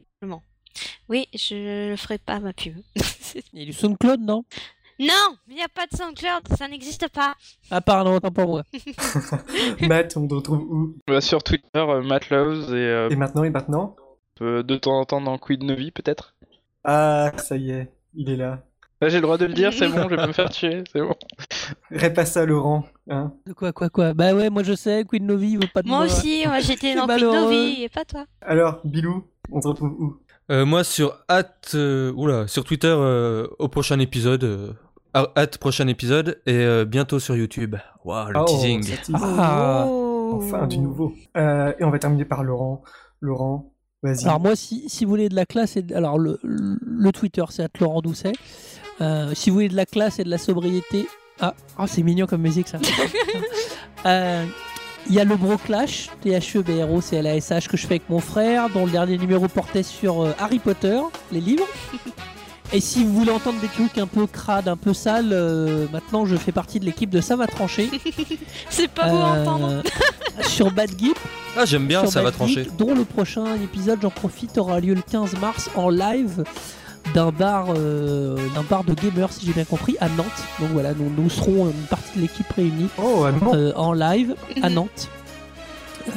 Oui, je ne ferai pas ma pub. Il y a du SoundCloud, non? Non, il n'y a pas de SoundCloud, ça n'existe pas. Ah, pardon, autant pour moi. Matt, on te retrouve où? Bah, sur Twitter, euh, Matt Loves et euh, Et maintenant, et maintenant? euh, de temps en temps dans Quid Novi peut-être? Ah, ça y est, il est là. Là j'ai le droit de le dire, c'est bon, je vais pas me faire tuer, c'est bon. Répasse ça, Laurent. Hein De quoi, quoi, quoi? Bah ouais, moi je sais, Queen Novi veut pas de Moi aussi, moi j'étais dans malheureux. Novi, et pas toi. Alors, Bilou, on te retrouve où? Euh, moi sur at, euh, oula, sur Twitter euh, au prochain épisode, euh, at prochain épisode et euh, bientôt sur YouTube. Waouh, le Oh, teasing. Ah. Enfin, du nouveau. Euh, et on va terminer par Laurent. Laurent, vas-y. Alors moi, si, si vous voulez de la classe, et de- alors le, le Twitter, c'est Laurent Doucet. Euh, si vous voulez de la classe et de la sobriété, ah, ah, c'est mignon comme musique ça. Euh, Il y a le Bro Clash, E T-H-E-B-R-O-C-L-A-S-H, que je fais avec mon frère, dont le dernier numéro portait sur euh, Harry Potter, les livres. Et si vous voulez entendre des trucs un peu crades, un peu sales, euh, maintenant je fais partie de l'équipe de Ça va trancher. C'est pas beau à Euh, entendre. sur Bad Geek, Ah, j'aime bien, ça va Bad Geek, trancher. Dont le prochain épisode, j'en profite, aura lieu le 15 mars en live d'un bar, euh, d'un bar de gamers, si j'ai bien compris, à Nantes. Donc voilà, nous, nous serons une partie de l'équipe réunie Oh, ah euh, en live à Nantes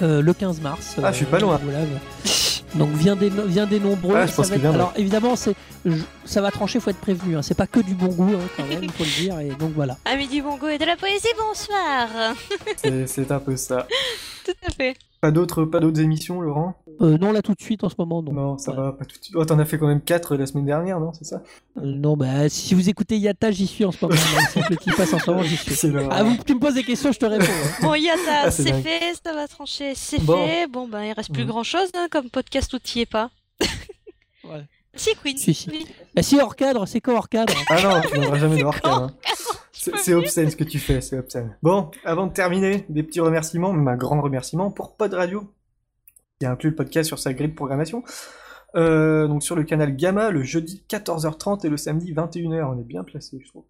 euh, le 15 mars. Ah, je suis pas loin. voilà. Donc viens des, viens des nombreux. Ah, je ça pense va qu'il être- viendra. alors évidemment, c'est, ça va trancher, faut être prévenu. hein. C'est pas que du bon goût, hein, quand même, il faut le dire. Et donc voilà. Amis du Bongo et de la poésie, bonsoir. C'est un peu ça. Tout à fait. Pas d'autres, pas d'autres émissions, Laurent? Euh, non, là tout de suite en ce moment, non. Non, ça va pas tout de suite. Oh, t'en as fait quand même 4 la semaine dernière, non C'est ça? Euh, non, bah si vous écoutez Yata, j'y suis en ce moment. Le qui passe en ce moment, j'y suis. Ah, vous, tu me poses des questions, je te réponds. hein. Bon, Yata, Ah, c'est fait, ça va trancher, c'est Bon. fait. Bon, ben, il reste plus Mhm. grand chose comme podcast où t'y es pas. Ouais. Si, Queen. Si, si. Oui. Bah si hors cadre, c'est quand hors cadre? Ah non, tu n'auras jamais de hors C'est c'est obscène ce que tu fais, c'est obscène. Bon, avant de terminer, des petits remerciements, même un grand remerciement pour Pod Radio, qui inclut le podcast sur sa grille de programmation. Euh, donc sur le canal Gamma, le jeudi 14h30 et le samedi 21h, on est bien placé, je trouve.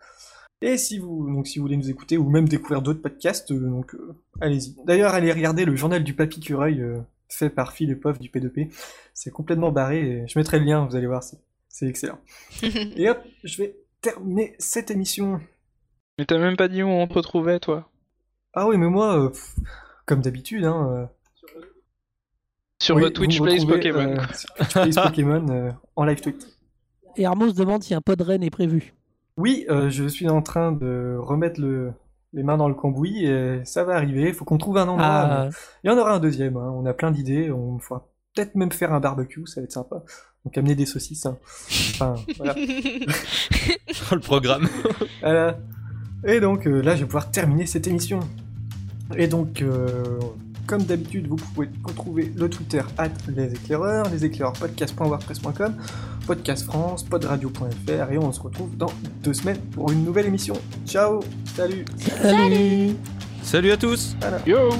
Et si vous, donc si vous voulez nous écouter ou même découvrir d'autres podcasts, euh, donc euh, allez-y. D'ailleurs, allez regarder le journal du Papy Cureuil fait par Phil et Pof du P2P. C'est complètement barré et je mettrai le lien, vous allez voir, c'est excellent. Et hop, je vais terminer cette émission. Mais t'as même pas dit où on te retrouvait toi Ah oui, mais moi, euh, pff, comme d'habitude, hein. euh, Sur oui, euh, Twitch vous me Plays retrouvez, Pokémon. euh, sur Twitch Plays Pokémon euh, en live tweet. Et Armos demande si un pod Rennes est prévu. Oui, euh, je suis en train de remettre le, les mains dans le cambouis et ça va arriver. Il faut qu'on trouve un endroit. Ah, mais Il y en aura un deuxième. hein, On a plein d'idées. On fera peut-être même faire un barbecue, ça va être sympa. Donc amener des saucisses. hein. Enfin, voilà. le programme. Voilà. Et donc euh, là, je vais pouvoir terminer cette émission. Et donc, euh, comme d'habitude, vous pouvez retrouver le Twitter at les éclaireurs, les éclaireurs podcast.wordpress.com, podcast France, podradio.fr, et on se retrouve dans deux semaines pour une nouvelle émission. Ciao, salut. salut. Salut à tous Voilà. Yo